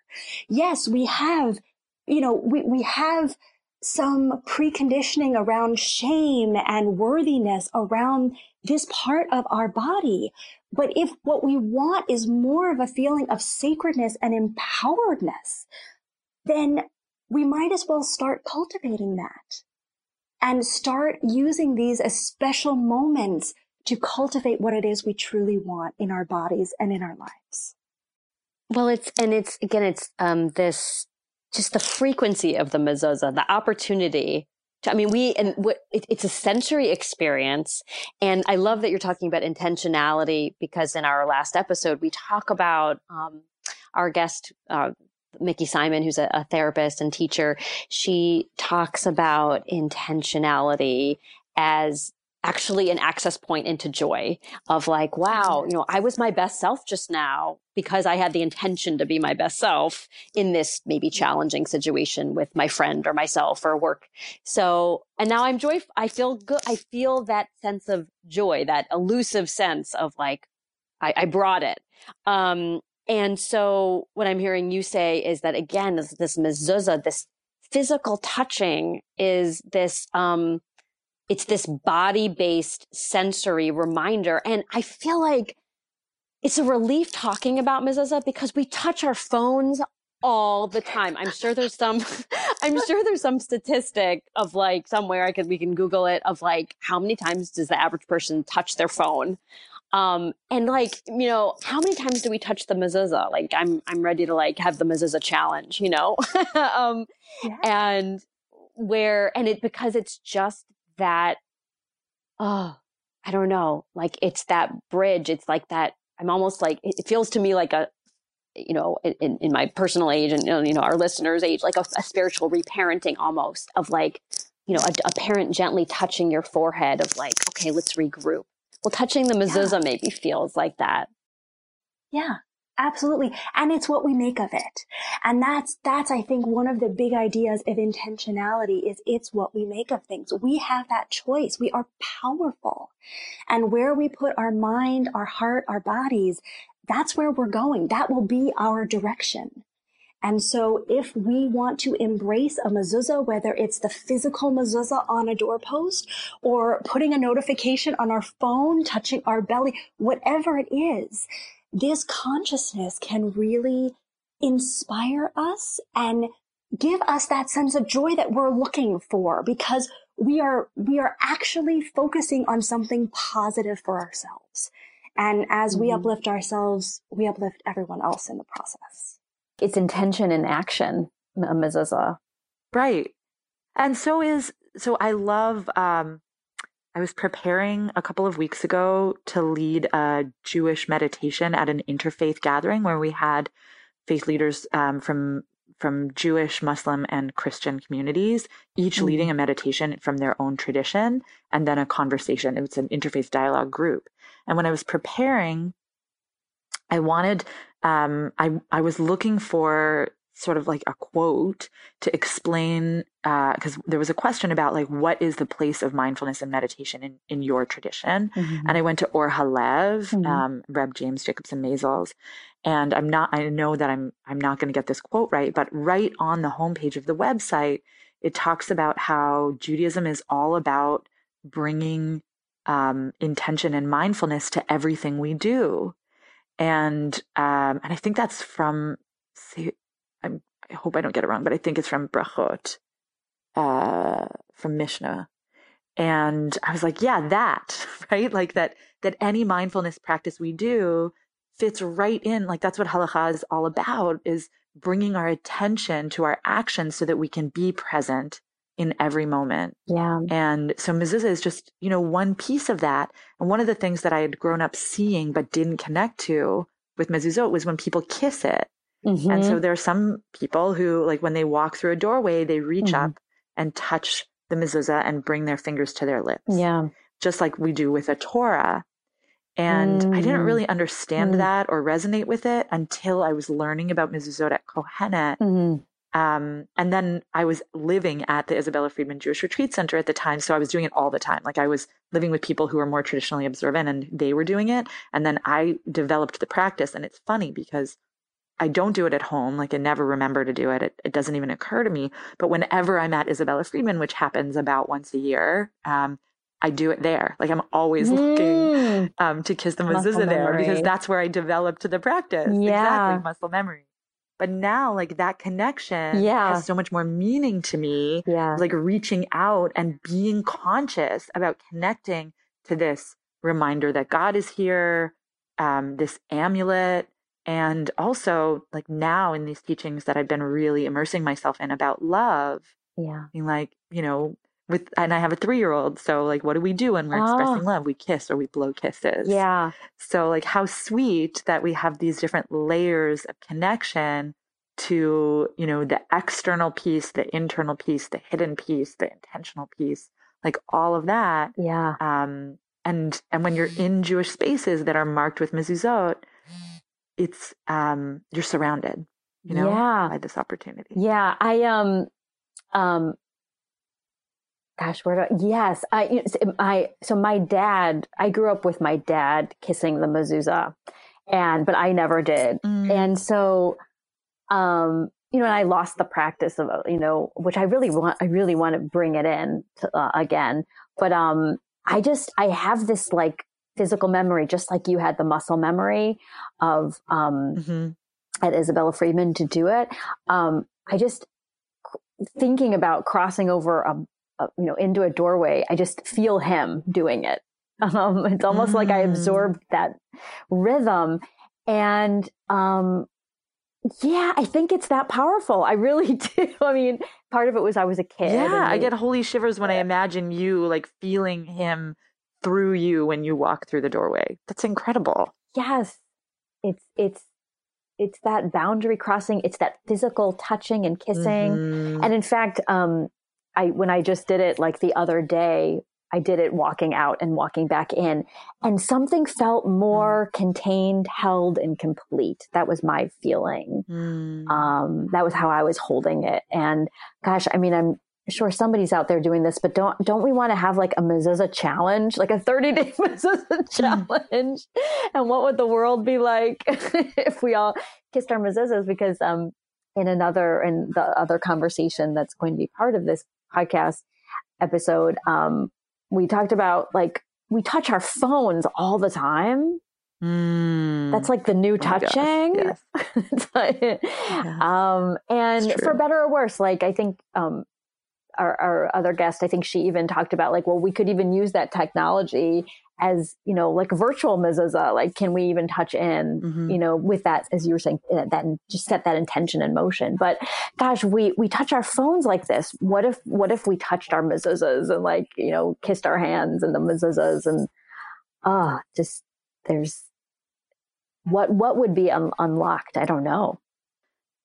Yes, we have, you know, we, we have some preconditioning around shame and worthiness around this part of our body. But if what we want is more of a feeling of sacredness and empoweredness, then we might as well start cultivating that and start using these as special moments to cultivate what it is we truly want in our bodies and in our lives. Well, it's, and it's, again, it's, um, this just the frequency of the mezuzah, the opportunity to, I mean, we, and what, it, it's a sensory experience. And I love that you're talking about intentionality because in our last episode, we talk about, um, our guest, uh, Mickey Simon, who's a, a, therapist and teacher, she talks about intentionality as actually an access point into joy of like, wow, you know, I was my best self just now because I had the intention to be my best self in this maybe challenging situation with my friend or myself or work. So, and now I'm joy. I feel good. I feel that sense of joy, that elusive sense of like, I, I brought it. Um, and so what I'm hearing you say is that again, this, this mezuzah, this physical touching is this, um, it's this body based sensory reminder. And I feel like it's a relief talking about mezuzah because we touch our phones all the time. I'm sure there's some, I'm sure there's some statistic of like somewhere I could, we can Google it of like how many times does the average person touch their phone? Um, and like, you know, how many times do we touch the mezuzah? Like I'm, I'm ready to like have the mezuzah challenge, you know? um, yeah. and where, and it, because it's just that, oh, I don't know, like it's that bridge. It's like that. I'm almost like, it feels to me like a, you know, in, in my personal age and, you know, our listeners' age, like a, a spiritual reparenting almost of like, you know, a, a, parent gently touching your forehead of like, okay, let's regroup. Well, touching the mezuzah yeah. maybe feels like that. Yeah. Absolutely. And it's what we make of it. And that's, that's, I think, one of the big ideas of intentionality is it's what we make of things. We have that choice. We are powerful. And where we put our mind, our heart, our bodies, that's where we're going. That will be our direction. And so if we want to embrace a mezuzah, whether it's the physical mezuzah on a doorpost or putting a notification on our phone, touching our belly, whatever it is, this consciousness can really inspire us and give us that sense of joy that we're looking for because we are, we are actually focusing on something positive for ourselves. And as mm-hmm. we uplift ourselves, we uplift everyone else in the process. It's intention and action, mezuzah. Right. And so is, so I love, um, I was preparing a couple of weeks ago to lead a Jewish meditation at an interfaith gathering where we had faith leaders um, from from Jewish, Muslim, and Christian communities, each mm-hmm. leading a meditation from their own tradition, and then a conversation. It was an interfaith dialogue group. And when I was preparing, I wanted, um, I I was looking for sort of like a quote to explain because uh, there was a question about like what is the place of mindfulness and meditation in, in your tradition mm-hmm. and i went to or halev mm-hmm. um, reb james jacobson Maisels, and i'm not i know that i'm i'm not going to get this quote right but right on the homepage of the website it talks about how judaism is all about bringing um, intention and mindfulness to everything we do and um, and i think that's from I hope I don't get it wrong, but I think it's from Brachot, uh, from Mishnah. And I was like, yeah, that, right? Like that, that any mindfulness practice we do fits right in. Like that's what halacha is all about is bringing our attention to our actions so that we can be present in every moment. Yeah. And so mezuzah is just, you know, one piece of that. And one of the things that I had grown up seeing but didn't connect to with mezuzah was when people kiss it. Mm-hmm. And so mm-hmm. there are some people who, like, when they walk through a doorway, they reach mm-hmm. up and touch the mezuzah and bring their fingers to their lips. Yeah. Just like we do with a Torah. And mm-hmm. I didn't mm. really understand mm-hmm. that or resonate with it until I was learning about mezuzot at Kohenet. Mm-hmm. Um, and then I was living at the Isabella Freedman Jewish Retreat Center at the time. So I was doing it all the time. Like I was living with people who were more traditionally observant and they were doing it. And then I developed the practice. And it's funny because I don't do it at home. Like I never remember to do it. it. It, doesn't even occur to me. But whenever I'm at Isabella Freedman, which happens about once a year, um, I do it there. Like I'm always mm. looking um, to kiss the mezuzah there because that's where I developed the practice. Yeah. Exactly, muscle memory. But now, like that connection yeah. has so much more meaning to me. Yeah. Like reaching out and being conscious about connecting to this reminder that God is here, um, this amulet, and also like now in these teachings that I've been really immersing myself in about love. Yeah. Being like, you know, with and I have a three year old, so like what do we do when we're oh. expressing love? We kiss or we blow kisses. Yeah. So like how sweet that we have these different layers of connection to, you know, the external piece, the internal piece, the hidden piece, the intentional piece, like all of that. Yeah. Um and and when you're in Jewish spaces that are marked with mezuzot, it's um you're surrounded, you know, yeah. by this opportunity. Yeah. I um um gosh where do I, yes i i so my dad i grew up with my dad kissing the mezuzah and but i never did mm. and so um you know and i lost the practice of you know which i really want i really want to bring it in to, uh, again but um i just i have this like physical memory just like you had the muscle memory of um mm-hmm. at isabella Freedman to do it um i just thinking about crossing over a uh, you know, into a doorway, I just feel him doing it. Um, it's almost mm. like I mm. absorbed that rhythm. And, um, yeah, I think it's that powerful. I really do. I mean, part of it was I was a kid. Yeah, I get holy shivers when I imagine you like feeling him through you when you walk through the doorway. That's incredible. Yes. It's it's it's that boundary crossing, it's that physical touching and kissing. Mm-hmm. And in fact, um I when I just did it like the other day, I did it walking out and walking back in, and something felt more mm. contained, held, and complete. That was my feeling. Mm. Um, that was how I was holding it. And gosh, I mean, I'm sure somebody's out there doing this, but don't don't we want to have like a mezuzah challenge, like a 30 day mezuzah mm. challenge? and what would the world be like if we all kissed our mezuzahs? Because um, in another in the other conversation that's going to be part of this podcast episode, um, we talked about like we touch our phones all the time. Mm. That's like the new oh touching. Yes. yes. Um, and for better or worse, like I think um, our, our other guest, I think she even talked about like, well, we could even use that technology as you know like virtual mezuzah like can we even touch in mm-hmm. you know with that as you were saying uh, that just set that intention in motion. But gosh we we touch our phones like this. What if what if we touched our mezuzahs and like you know kissed our hands and the mezuzahs and ah just there's what what would be un- unlocked? I don't know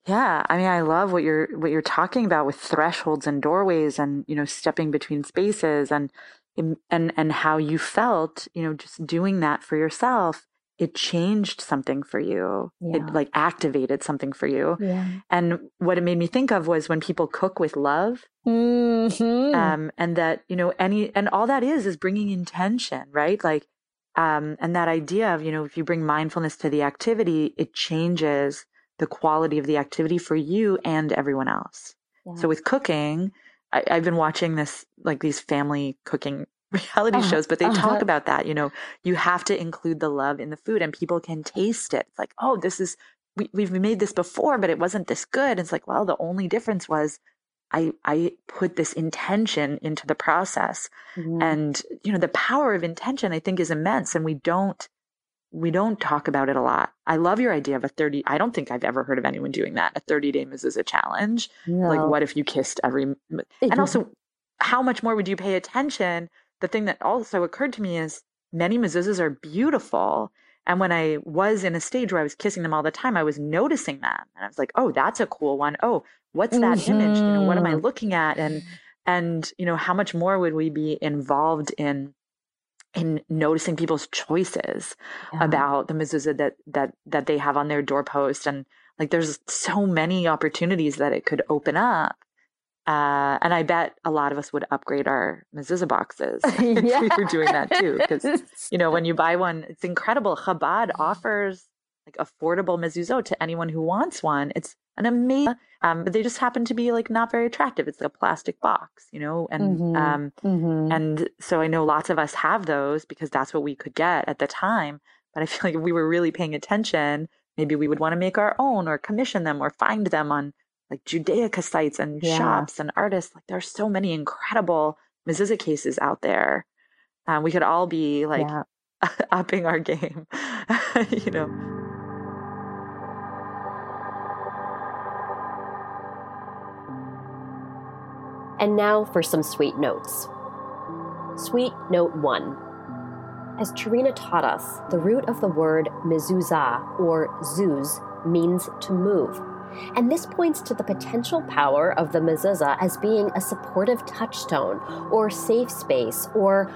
yeah, I mean, I love what you're what you're talking about with thresholds and doorways, and you know, stepping between spaces, and and and how you felt you know just doing that for yourself it changed something for you yeah. it like activated something for you yeah. and what it made me think of was when people cook with love mm-hmm. um, and that you know any and all that is is bringing intention right like um, and that idea of you know if you bring mindfulness to the activity it changes the quality of the activity for you and everyone else yeah. so with cooking I, have been watching this like these family cooking reality uh-huh. shows, but they uh-huh. talk about that. You know, you have to include the love in the food, and people can taste it. It's like, oh, this is we we've made this before, but it wasn't this good. It's like, well, the only difference was I I put this intention into the process, mm-hmm. and you know, the power of intention I think is immense, and we don't we don't talk about it a lot. I love your idea of a 30. I don't think I've ever heard of anyone doing that. A 30 day mezuzah challenge. No. Like, what if you kissed every, and also how much more would you pay attention? The thing that also occurred to me is many mezuzahs are beautiful. And when I was in a stage where I was kissing them all the time, I was noticing that. And I was like, oh, that's a cool one. Oh, what's that mm-hmm. image? You know, what am I mm-hmm. looking at? And, and, you know, how much more would we be involved in in noticing people's choices yeah. about the mezuzah that that that they have on their doorpost and like there's so many opportunities that it could open up uh, and I bet a lot of us would upgrade our mezuzah boxes if we were doing that too. Because you know, when you buy one, it's incredible. Chabad offers like affordable mezuzot to anyone who wants one. It's an amazing, um, but they just happen to be like not very attractive. It's like a plastic box, you know, and mm-hmm. Um, mm-hmm. and so I know lots of us have those because that's what we could get at the time. But I feel like if we were really paying attention, maybe we would want to make our own or commission them or find them on like Judaica sites and yeah. shops and artists. Like there's so many incredible mezuzah cases out there. Um, we could all be like yeah. upping our game, you know. And now for some sweet notes. Sweet note one. As Charina taught us, the root of the word mezuzah, or zuz, means to move. And this points to the potential power of the mezuzah as being a supportive touchstone, or safe space, or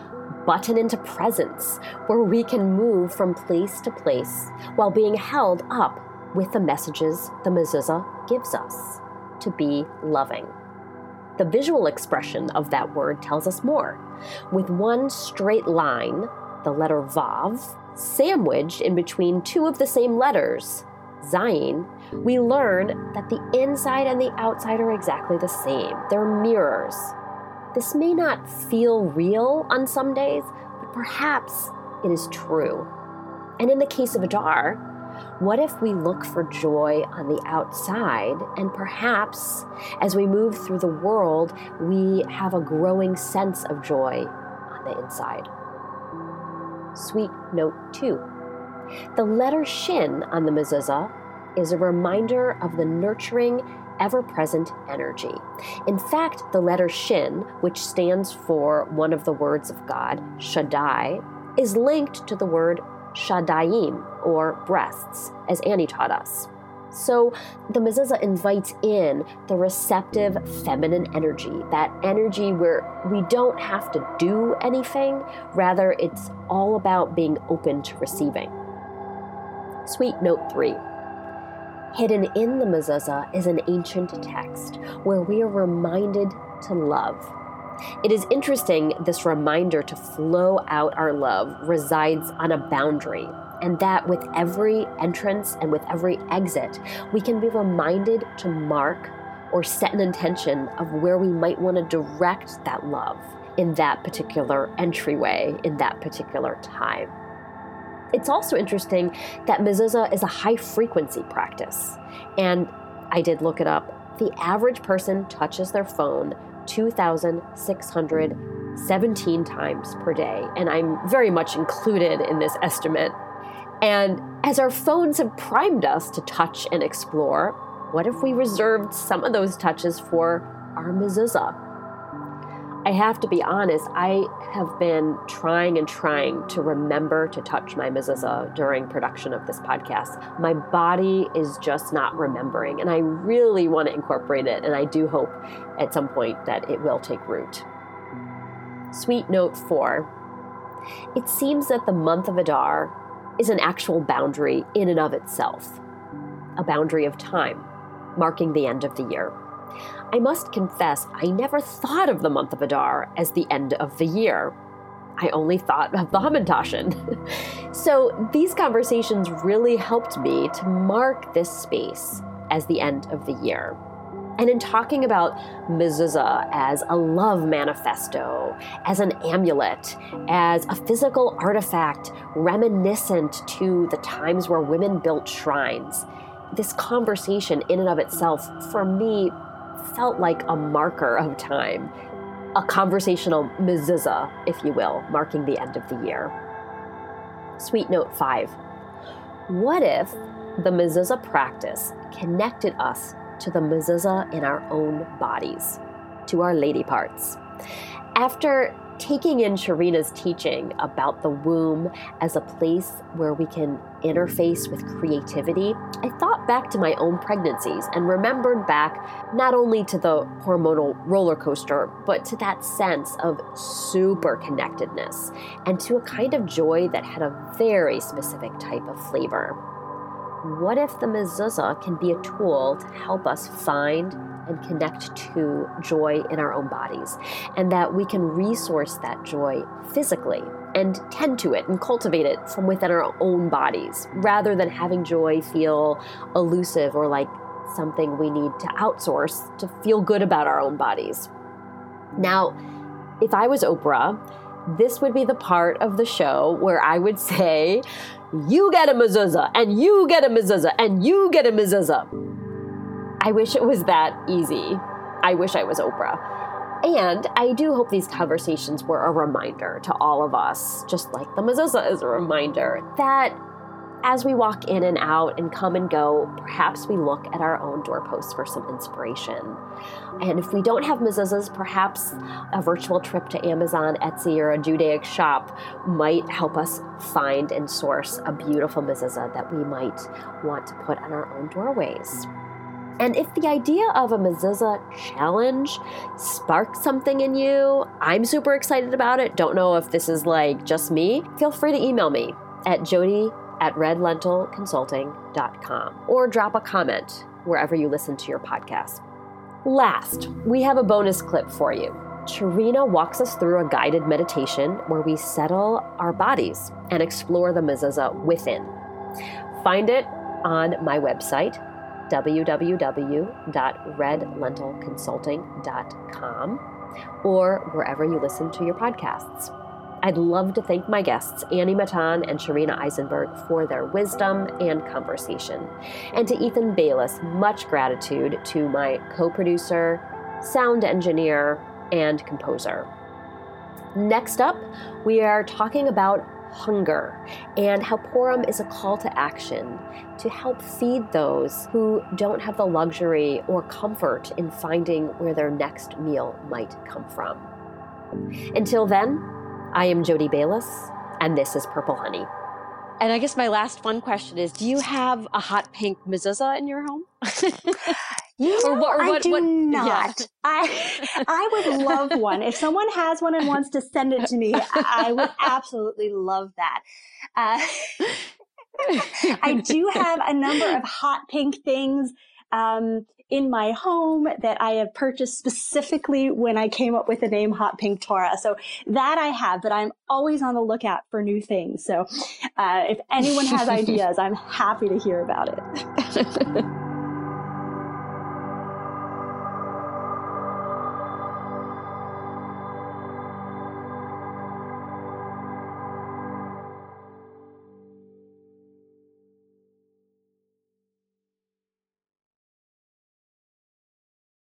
button into presence, where we can move from place to place while being held up with the messages the mezuzah gives us to be loving. The visual expression of that word tells us more. With one straight line, the letter Vav, sandwiched in between two of the same letters, Zayin, we learn that the inside and the outside are exactly the same. They're mirrors. This may not feel real on some days, but perhaps it is true. And in the case of Adar, what if we look for joy on the outside and perhaps as we move through the world, we have a growing sense of joy on the inside? Sweet note two. The letter Shin on the mezuzah is a reminder of the nurturing, ever present energy. In fact, the letter Shin, which stands for one of the words of God, Shaddai, is linked to the word Shaddayim, or breasts, as Annie taught us. So the mezuzah invites in the receptive feminine energy, that energy where we don't have to do anything, rather, it's all about being open to receiving. Sweet note three. Hidden in the mezuzah is an ancient text where we are reminded to love. It is interesting this reminder to flow out our love resides on a boundary, and that with every entrance and with every exit, we can be reminded to mark or set an intention of where we might want to direct that love in that particular entryway, in that particular time. It's also interesting that mezuzah is a high frequency practice. And I did look it up. The average person touches their phone 2,617 times per day. And I'm very much included in this estimate. And as our phones have primed us to touch and explore, what if we reserved some of those touches for our mezuzah? I have to be honest, I have been trying and trying to remember to touch my mezuzah during production of this podcast. My body is just not remembering, and I really want to incorporate it, and I do hope at some point that it will take root. Sweet note four it seems that the month of Adar is an actual boundary in and of itself, a boundary of time, marking the end of the year. I must confess, I never thought of the month of Adar as the end of the year. I only thought of the Hamantaschen. so these conversations really helped me to mark this space as the end of the year. And in talking about mezuzah as a love manifesto, as an amulet, as a physical artifact reminiscent to the times where women built shrines, this conversation in and of itself, for me, felt like a marker of time, a conversational mezuzah, if you will, marking the end of the year. Sweet note five. What if the mezuzah practice connected us to the mezuzah in our own bodies, to our lady parts? After taking in Sharina's teaching about the womb as a place where we can interface with creativity, I thought back to my own pregnancies and remembered back not only to the hormonal roller coaster, but to that sense of super connectedness and to a kind of joy that had a very specific type of flavor. What if the mezuzah can be a tool to help us find and connect to joy in our own bodies, and that we can resource that joy physically and tend to it and cultivate it from within our own bodies rather than having joy feel elusive or like something we need to outsource to feel good about our own bodies. Now, if I was Oprah, this would be the part of the show where I would say, You get a mezuzah, and you get a mezuzah, and you get a mezuzah. I wish it was that easy. I wish I was Oprah. And I do hope these conversations were a reminder to all of us, just like the mezuzah is a reminder, that as we walk in and out and come and go, perhaps we look at our own doorposts for some inspiration. And if we don't have mezuzahs, perhaps a virtual trip to Amazon, Etsy, or a Judaic shop might help us find and source a beautiful mezuzah that we might want to put on our own doorways. And if the idea of a mezuzah challenge sparks something in you, I'm super excited about it. Don't know if this is like just me. Feel free to email me at jody at redlentilconsulting.com or drop a comment wherever you listen to your podcast. Last, we have a bonus clip for you. Charina walks us through a guided meditation where we settle our bodies and explore the mezuzah within. Find it on my website, www.redlentilconsulting.com, or wherever you listen to your podcasts. I'd love to thank my guests, Annie Matan and Charina Eisenberg, for their wisdom and conversation. And to Ethan Bayless, much gratitude to my co producer, sound engineer, and composer. Next up, we are talking about hunger and how Purim is a call to action to help feed those who don't have the luxury or comfort in finding where their next meal might come from. Until then, I am Jody Bayless, and this is Purple Honey. And I guess my last fun question is: Do you have a hot pink mezuzah in your home? You know, or what, or what, I do what, not. Yeah. I I would love one. If someone has one and wants to send it to me, I would absolutely love that. Uh, I do have a number of hot pink things. Um, in my home that I have purchased specifically when I came up with the name Hot Pink Torah. So that I have, but I'm always on the lookout for new things. So uh, if anyone has ideas, I'm happy to hear about it.